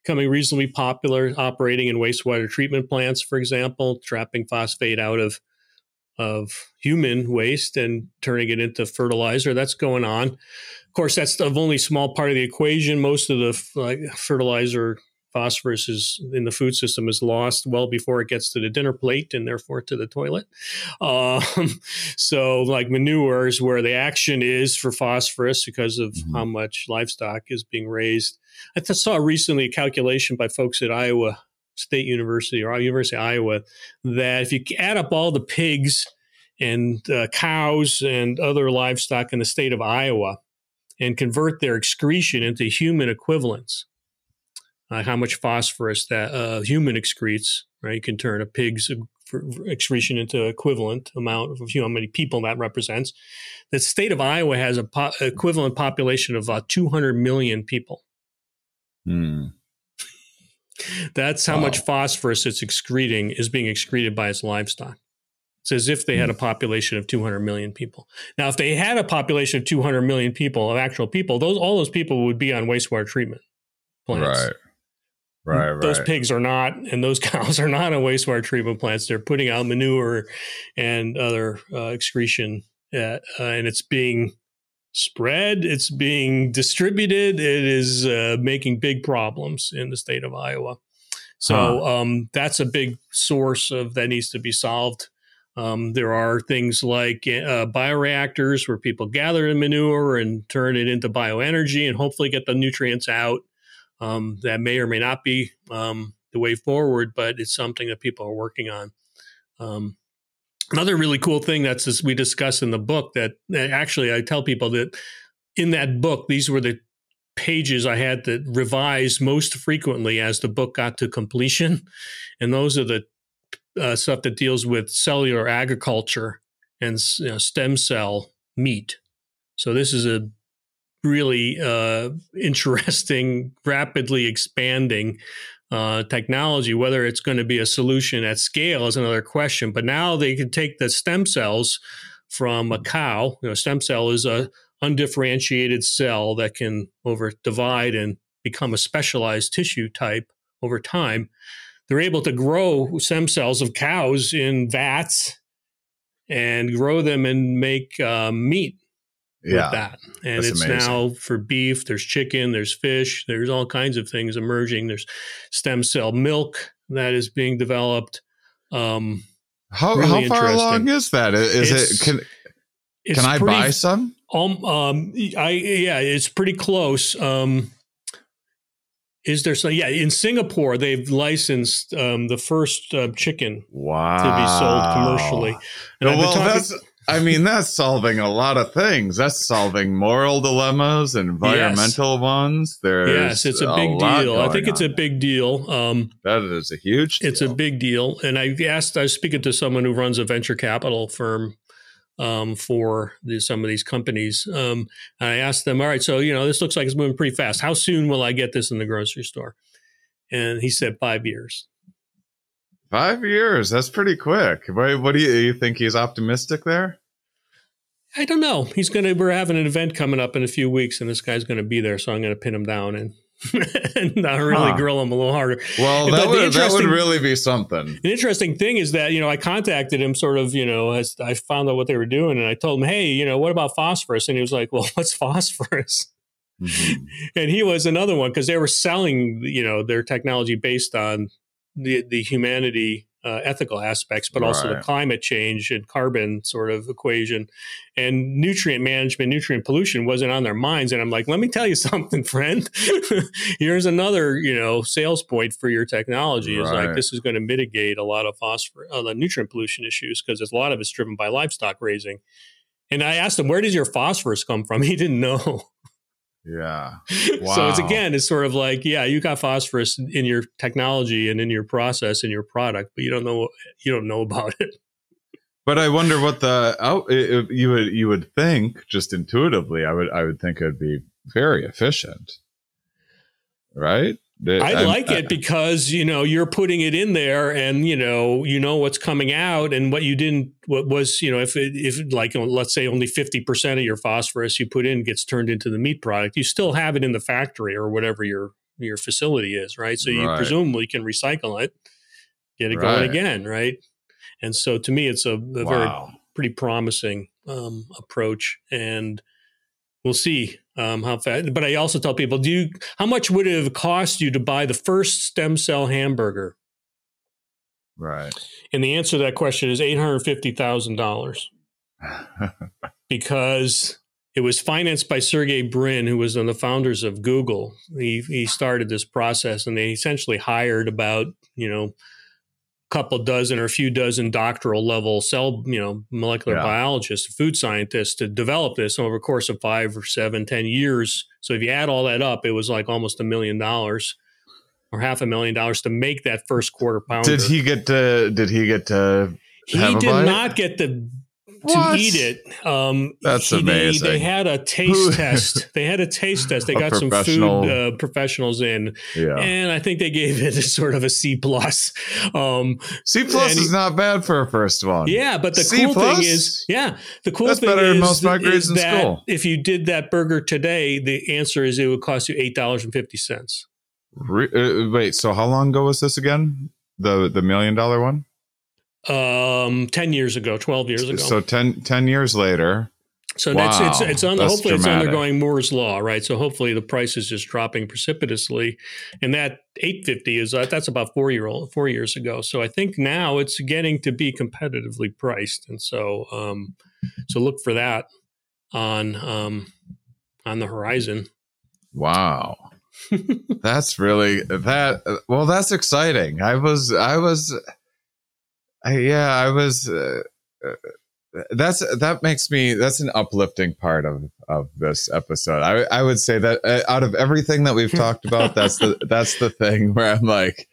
becoming reasonably popular, operating in wastewater treatment plants, for example, trapping phosphate out of of human waste and turning it into fertilizer. That's going on. Of course, that's the only small part of the equation. Most of the like, fertilizer phosphorus is in the food system is lost well before it gets to the dinner plate and therefore to the toilet. Um, *laughs* so, like manures, where the action is for phosphorus because of mm-hmm. how much livestock is being raised. I saw recently a calculation by folks at Iowa State University or University of Iowa that if you add up all the pigs and uh, cows and other livestock in the state of Iowa and convert their excretion into human equivalents, uh, how much phosphorus that uh, human excretes, right? You can turn a pig's excretion into equivalent amount of you know, how many people that represents. The state of Iowa has a po- equivalent population of about 200 million people. Hmm. That's how wow. much phosphorus it's excreting is being excreted by its livestock. It's as if they had a hmm. population of 200 million people. Now, if they had a population of 200 million people, of actual people, those all those people would be on wastewater treatment plants. Right. Right, right. Those pigs are not, *laughs* and those cows are not in wastewater treatment plants. They're putting out manure and other uh, excretion, at, uh, and it's being spread, it's being distributed, it is uh, making big problems in the state of Iowa. So um, that's a big source of that needs to be solved. Um, there are things like uh, bioreactors where people gather the manure and turn it into bioenergy and hopefully get the nutrients out. Um, that may or may not be um, the way forward, but it's something that people are working on. Um, Another really cool thing that's as we discuss in the book that actually I tell people that in that book, these were the pages I had to revise most frequently as the book got to completion. And those are the uh, stuff that deals with cellular agriculture and you know, stem cell meat. So this is a really uh, interesting, rapidly expanding uh, technology. Whether it's going to be a solution at scale is another question. But now they can take the stem cells from a cow. You know, stem cell is a undifferentiated cell that can over divide and become a specialized tissue type over time. They're able to grow stem cells of cows in vats and grow them and make uh, meat yeah, with that. And it's amazing. now for beef, there's chicken, there's fish, there's all kinds of things emerging. There's stem cell milk that is being developed. Um, how really how far along is that? Is it's, it can can I pretty, buy some? Um, um, I yeah, it's pretty close. Um, is there some? Yeah, in Singapore, they've licensed um, the first uh, chicken wow. to be sold commercially. And well, well talking, that's I mean, that's solving a lot of things. That's solving moral dilemmas, environmental yes. ones. There's yes, it's a big a deal. I think it's a big deal. Um, that is a huge. Deal. It's a big deal. And I asked. I was speaking to someone who runs a venture capital firm um, for the, some of these companies. Um, and I asked them, "All right, so you know, this looks like it's moving pretty fast. How soon will I get this in the grocery store?" And he said, five years. Five years. That's pretty quick. What, what do you, you think he's optimistic there? I don't know. He's going to, we're having an event coming up in a few weeks and this guy's going to be there. So I'm going to pin him down and, *laughs* and not really huh. grill him a little harder. Well, that would, that would really be something. The interesting thing is that, you know, I contacted him sort of, you know, as I found out what they were doing and I told him, hey, you know, what about phosphorus? And he was like, well, *laughs* what's phosphorus? Mm-hmm. *laughs* and he was another one because they were selling, you know, their technology based on the the humanity uh, ethical aspects, but also the climate change and carbon sort of equation and nutrient management, nutrient pollution wasn't on their minds. And I'm like, let me tell you *laughs* something, friend. *laughs* Here's another, you know, sales point for your technology. Is like this is going to mitigate a lot of phosphorus, uh, the nutrient pollution issues because a lot of it's driven by livestock raising. And I asked him, where does your phosphorus come from? *laughs* He didn't know. Yeah. *laughs* so it's again, it's sort of like, yeah, you got phosphorus in your technology and in your process and your product, but you don't know you don't know *laughs* about it. But I wonder what the oh, out i- you would you would think just intuitively. I would I would think it would be very efficient, right? I I'm- like it because you know you're putting it in there, and you know you know what's coming out, and what you didn't, what was you know if it, if like let's say only fifty percent of your phosphorus you put in gets turned into the meat product, you still have it in the factory or whatever your your facility is, right? So you Right. presumably can recycle it, get it Right. going again, right? And so to me, it's a, a very pretty promising um, approach, and we'll see um, how fast. But I also tell people, do you? How much would it have cost you to buy the first stem cell hamburger? Right. And the answer to that question is eight hundred fifty thousand dollars *laughs* because it was financed by Sergey Brin, who was one of the founders of Google. He he started this process, and they essentially hired about you know couple dozen or a few dozen doctoral level cell you know molecular Yeah. biologists, food scientists to develop this over the course of five or seven, ten years. So if you add all that up, it was like almost a million dollars or half a million dollars to make that first quarter pounder. Did he get to? Did he get to? He a did not get the to What? eat it. Um, That's he- they- amazing. They, had a *laughs* taste test. They had a taste test. They A got some food uh, professionals in, Yeah. and I think they gave it a sort of a C plus. Um, C plus and he- is not bad for a first one. yeah, but the C cool plus? thing is, yeah, the cool That's thing better is, than most of my is grades in that school. if you did that burger today, the answer is it would cost you eight dollars and fifty cents. Re- uh, wait. So how long ago was this again? The the million dollar one. Um, ten years ago, twelve years ago. So 10, 10 years later. So that's it's Wow, it's on hopefully it's undergoing Moore's law, right? So hopefully the price is just dropping precipitously, and that 850 is uh, that's about four year old four years ago. So I think now it's getting to be competitively priced, and so um, so look for that on um, on the horizon. Wow. that's really that. Well, that's exciting. I was. I was. I, yeah, I was. Uh, uh, that's that makes me. That's an uplifting part of of this episode. I I would say that uh, out of everything that we've talked about, that's the *laughs* that's the thing where I'm like.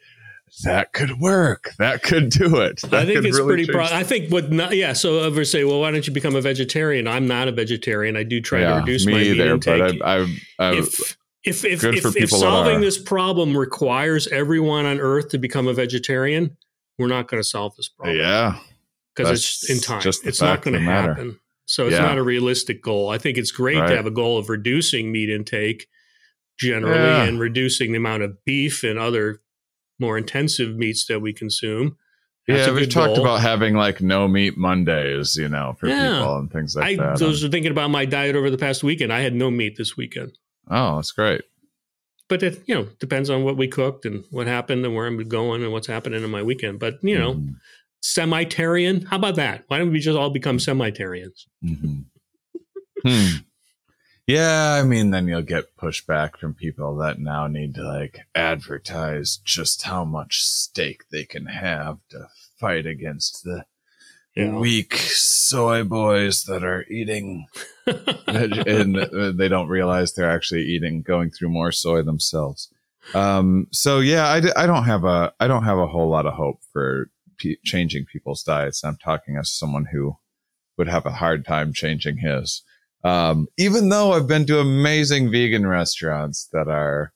That could work. That could do it. That I think it's really pretty. Pro- I think what not, yeah. So ever say, well, why don't you become a vegetarian? I'm not a vegetarian. I do try to reduce my meat either, intake. but I, I, I if if if, if, if solving this problem requires everyone on Earth to become a vegetarian, we're not going to solve this problem yeah, because it's in time. just It's not going to matter. happen. So it's Yeah. not a realistic goal. I think it's great Right. to have a goal of reducing meat intake generally Yeah. and reducing the amount of beef and other more intensive meats that we consume. That's yeah. We've talked goal. about having like no meat Mondays, you know, for Yeah. people and things like I that. I was thinking about my diet over the past weekend. I had no meat this weekend. oh, that's great. But it you know depends on what we cooked and what happened and where I'm going and what's happening in my weekend. But you know, Mhm. semi-tarian. How about that? Why don't we just all become semi-tarians? Mhm. *laughs* hmm. Yeah, I mean, then you'll get pushback from people that now need to like advertise just how much steak they can have to fight against the Yeah. weak soy boys that are eating *laughs* and uh, they don't realize they're actually eating going through more soy themselves. Um so yeah I, d- I don't have a i don't have a whole lot of hope for pe changing people's diets. I'm talking as someone who would have a hard time changing his. Um even though i've been to amazing vegan restaurants that are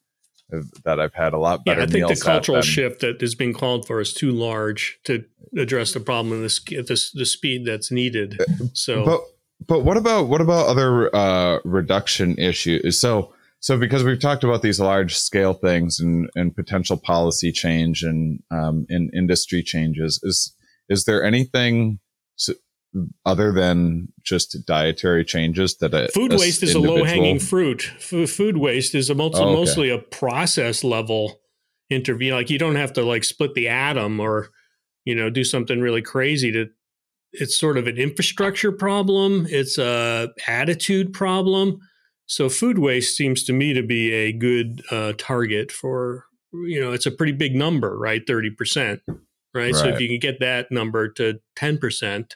that i've had a lot better Yeah, I think the cultural shift that is being called for is too large to address the problem the, at the, the speed that's needed. So, But but what about what about other uh, reduction issues? So so because we've talked about these large scale things and and potential policy change and um, in industry changes, is is there anything other than just dietary changes that a, food a waste is a low-hanging fruit. F- food waste is a mostly, Oh, okay. mostly a process level intervene. Like you don't have to like split the atom or you know, do something really crazy to it's sort of an infrastructure problem, it's a attitude problem. So food waste seems to me to be a good uh, target for you know, it's a pretty big number, right? 30%, right? right? So if you can get that number to 10%,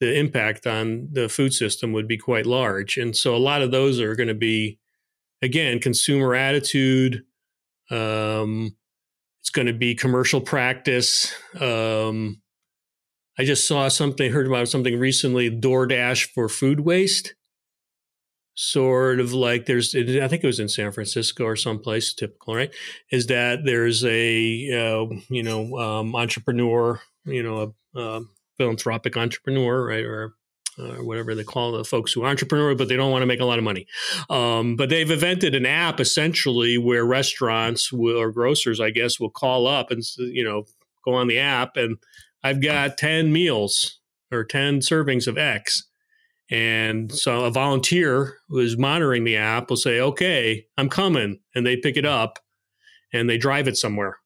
the impact on the food system would be quite large. And so a lot of those are going to be, again, consumer attitude. Um, it's going to be commercial practice. Um, I just saw something, heard about something recently DoorDash for food waste. Sort of like there's, I think it was in San Francisco or someplace typical, right? Is that there's a, uh, you know, um, entrepreneur, you know, a, a philanthropic entrepreneur, right? Or uh, whatever they call the folks who are entrepreneur, but they don't want to make a lot of money. Um, but they've invented an app essentially where restaurants will, or grocers, I guess, will call up and you know go on the app and I've got ten meals or ten servings of X. And so a volunteer who is monitoring the app will say, "Okay, I'm coming," and they pick it up and they drive it somewhere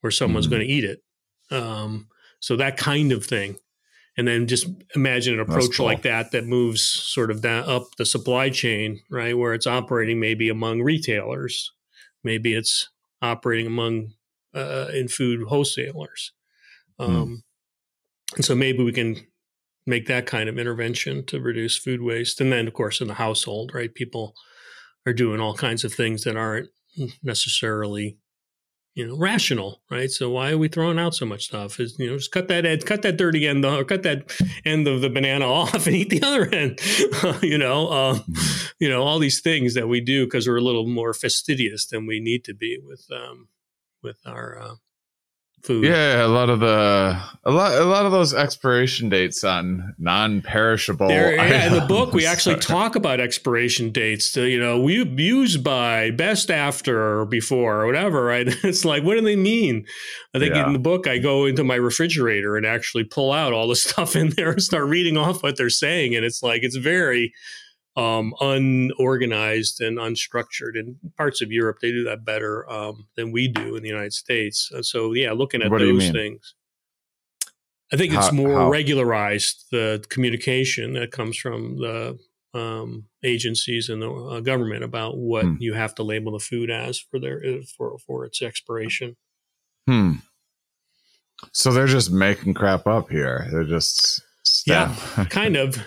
where someone's mm-hmm. going to eat it. Um, so that kind of thing and then just imagine an approach cool. like that that moves sort of down up the supply chain right where it's operating maybe among retailers maybe it's operating among uh, in food wholesalers hmm. um, and so maybe we can make that kind of intervention to reduce food waste and then of course in the household right people are doing all kinds of things that aren't necessarily you know rational right? So why are we throwing out so much stuff? Is you know just cut that end cut that dirty end or cut that end of the banana *laughs* off and eat the other end *laughs* you know uh, you know all these things that we do because we're a little more fastidious than we need to be with um, with our uh, food. Yeah, a lot of the a lot a lot of those expiration dates on non-perishable. There, yeah, in the book we actually *laughs* talk about expiration dates. To, you know, we used by, best after, or before, or whatever. Right? *laughs* It's like, what do they mean? I think yeah. in the book I go into my refrigerator and actually pull out all the *laughs* stuff in there and start reading off what they're saying, and it's like it's very um, unorganized and unstructured. In parts of Europe, they do that better um, than we do in the United States. So, yeah, looking at what those things, I think how, it's more how? regularized the communication that comes from the um, agencies and the uh, government about what hmm. you have to label the food as for their uh, for for its expiration. Hmm. So they're just making crap up here. They're just yeah, *laughs* kind of.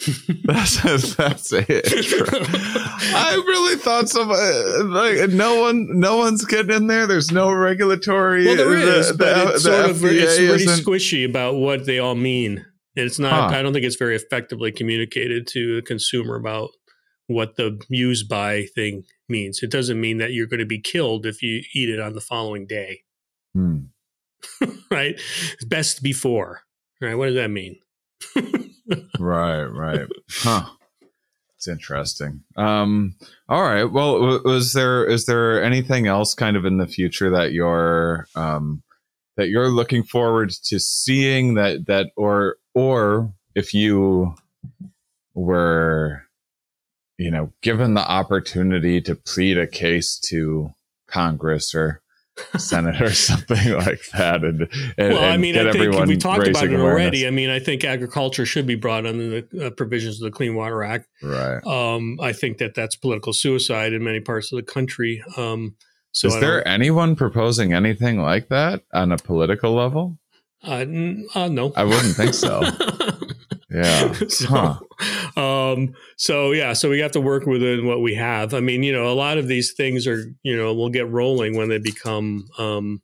*laughs* that's that's it. I really thought somebody like no one, no one's getting in there. There's no regulatory. Well, there is, the, but the, it's sort of it's really squishy about what they all mean. It's not. Huh. I don't think it's very effectively communicated to the consumer about what the use by thing means. It doesn't mean that you're going to be killed if you eat it on the following day. Hmm. *laughs* right? Best before. Right? What does that mean? *laughs* right, right. Huh. It's interesting. Um, all right. Well, was there is there anything else kind of in the future that you're um, that you're looking forward to seeing that that or or if you were you know given the opportunity to plead a case to Congress or Senate or *laughs* something like that. And, and well, I mean, I think we talked about it already. I mean, I think agriculture should be brought under the uh, provisions of the Clean Water Act. Right. Um, I think that that's political suicide in many parts of the country. Um, so is there anyone proposing anything like that on a political level? Uh, uh, no, I wouldn't think so. *laughs* Yeah. *laughs* so, huh. um, so yeah, so we have to work within what we have. I mean, you know, a lot of these things are, you know, will get rolling when they become um,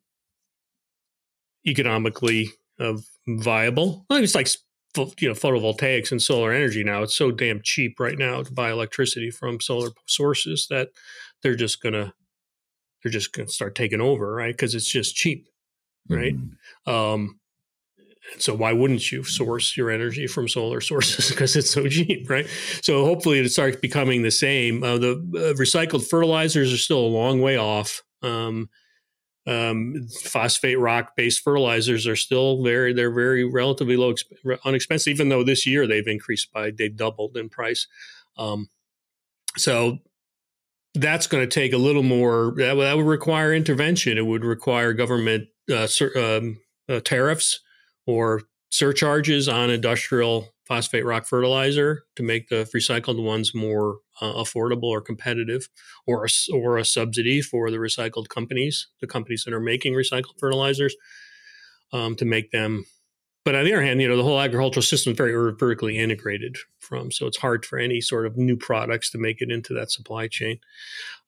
economically uh, viable. Well, it's like you know photovoltaics and solar energy now. It's so damn cheap right now to buy electricity from solar sources that they're just gonna they're just gonna start taking over, right? Because it's just cheap, right? Mm-hmm. Um, so why wouldn't you source your energy from solar *laughs* sources because it's so cheap, right? So hopefully it starts becoming the same. Uh, the uh, recycled fertilizers are still a long way off. Um, um, phosphate rock based fertilizers are still very they're very relatively low unexpensive even though this year they've increased by they've doubled in price um, so that's going to take a little more that, that would require intervention it would require government uh, um, uh, tariffs or surcharges on industrial phosphate rock fertilizer to make the recycled ones more uh, affordable or competitive, or a, or a subsidy for the recycled companies, the companies that are making recycled fertilizers, um, to make them. But on the other hand, you know the whole agricultural system is very vertically integrated from, so it's hard for any sort of new products to make it into that supply chain.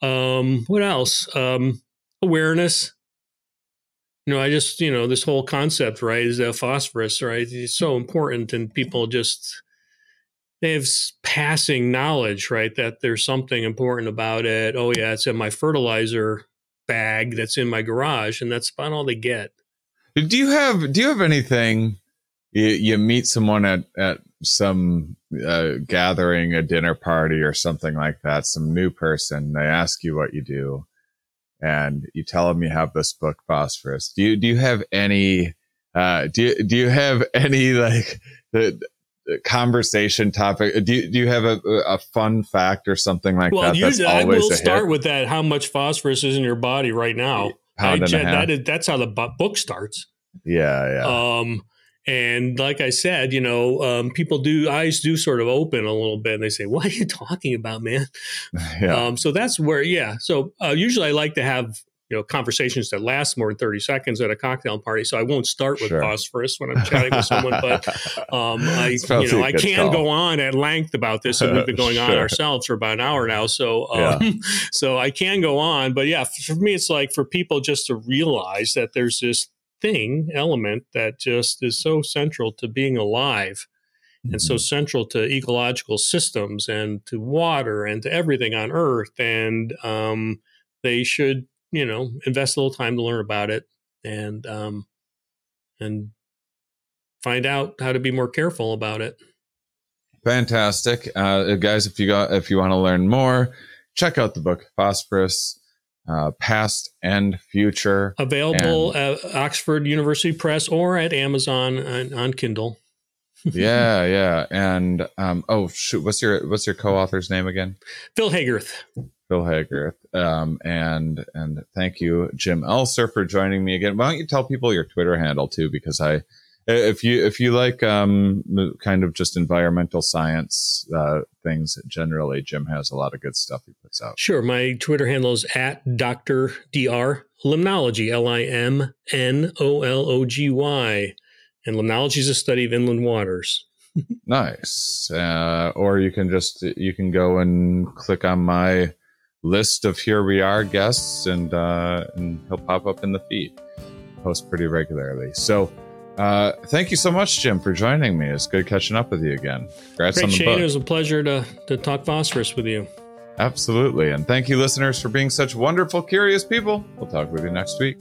Um, what else? Um, awareness you know, I just, you know, this whole concept, right, is that phosphorus, right? It's so important, and people just they have passing knowledge, right, that there's something important about it. Oh yeah, it's in my fertilizer bag that's in my garage, and that's about all they get. Do you have Do you have anything? You, you meet someone at at some uh, gathering, a dinner party, or something like that. Some new person. They ask you what you do and you tell them you have this book phosphorus. Do you do you have any uh do you do you have *laughs* any like the, the conversation topic? Do you, do you have a, a fun fact or something like well, that usually I will start hit? with that how much phosphorus is in your body right now. Pound I, and a half. That is, that's how the book starts. Yeah yeah. Um and like I said, you know, um, people do eyes do sort of open a little bit, and they say, "What are you *laughs* talking about, man?" *laughs* Yeah. Um, so that's where, yeah. So uh, usually I like to have you know conversations that last more than 30 seconds at a cocktail party so i won't start with sure. phosphorus when i'm chatting with someone *laughs* but um, i you know i can call. go on at length about this and we've been going sure. on ourselves for about an hour now so um, yeah. so i can go on but yeah for me it's like for people just to realize that there's this thing, element that just is so central to being alive mm-hmm. and so mm-hmm. central to ecological systems and to water and to everything on earth. And um, they should, you know, invest a little time to learn about it and, um, and find out how to be more careful about it. Fantastic. Uh, guys, if you got, if you want to learn more, check out the book Phosphorus uh, past and future. Available and, at Oxford University Press or at Amazon on, on Kindle. *laughs* yeah, yeah, and um, oh shoot, what's your what's your co-author's name again? Phil Haygarth. Phil Haygarth. Um, and and thank you, Jim Elser, for joining me again. Why don't you tell people your Twitter handle too? Because I if you if you like um, kind of just environmental science uh, things generally, Jim has a lot of good stuff he puts out. Sure, my Twitter handle is at Doctor Dr. Limnology, L I M N O L O G Y, and limnology is a study of inland waters. *laughs* nice. Uh, or you can just you can go and click on my list of here we are guests, and uh, and he'll pop up in the feed. Post pretty regularly. So uh, thank you so much, Jim, for joining me. It's good catching up with you again. Congrats Great, on the Shane. Book. It was a pleasure to, to talk phosphorus with you. Absolutely. And thank you, listeners, for being such wonderful, curious people. We'll talk with you next week.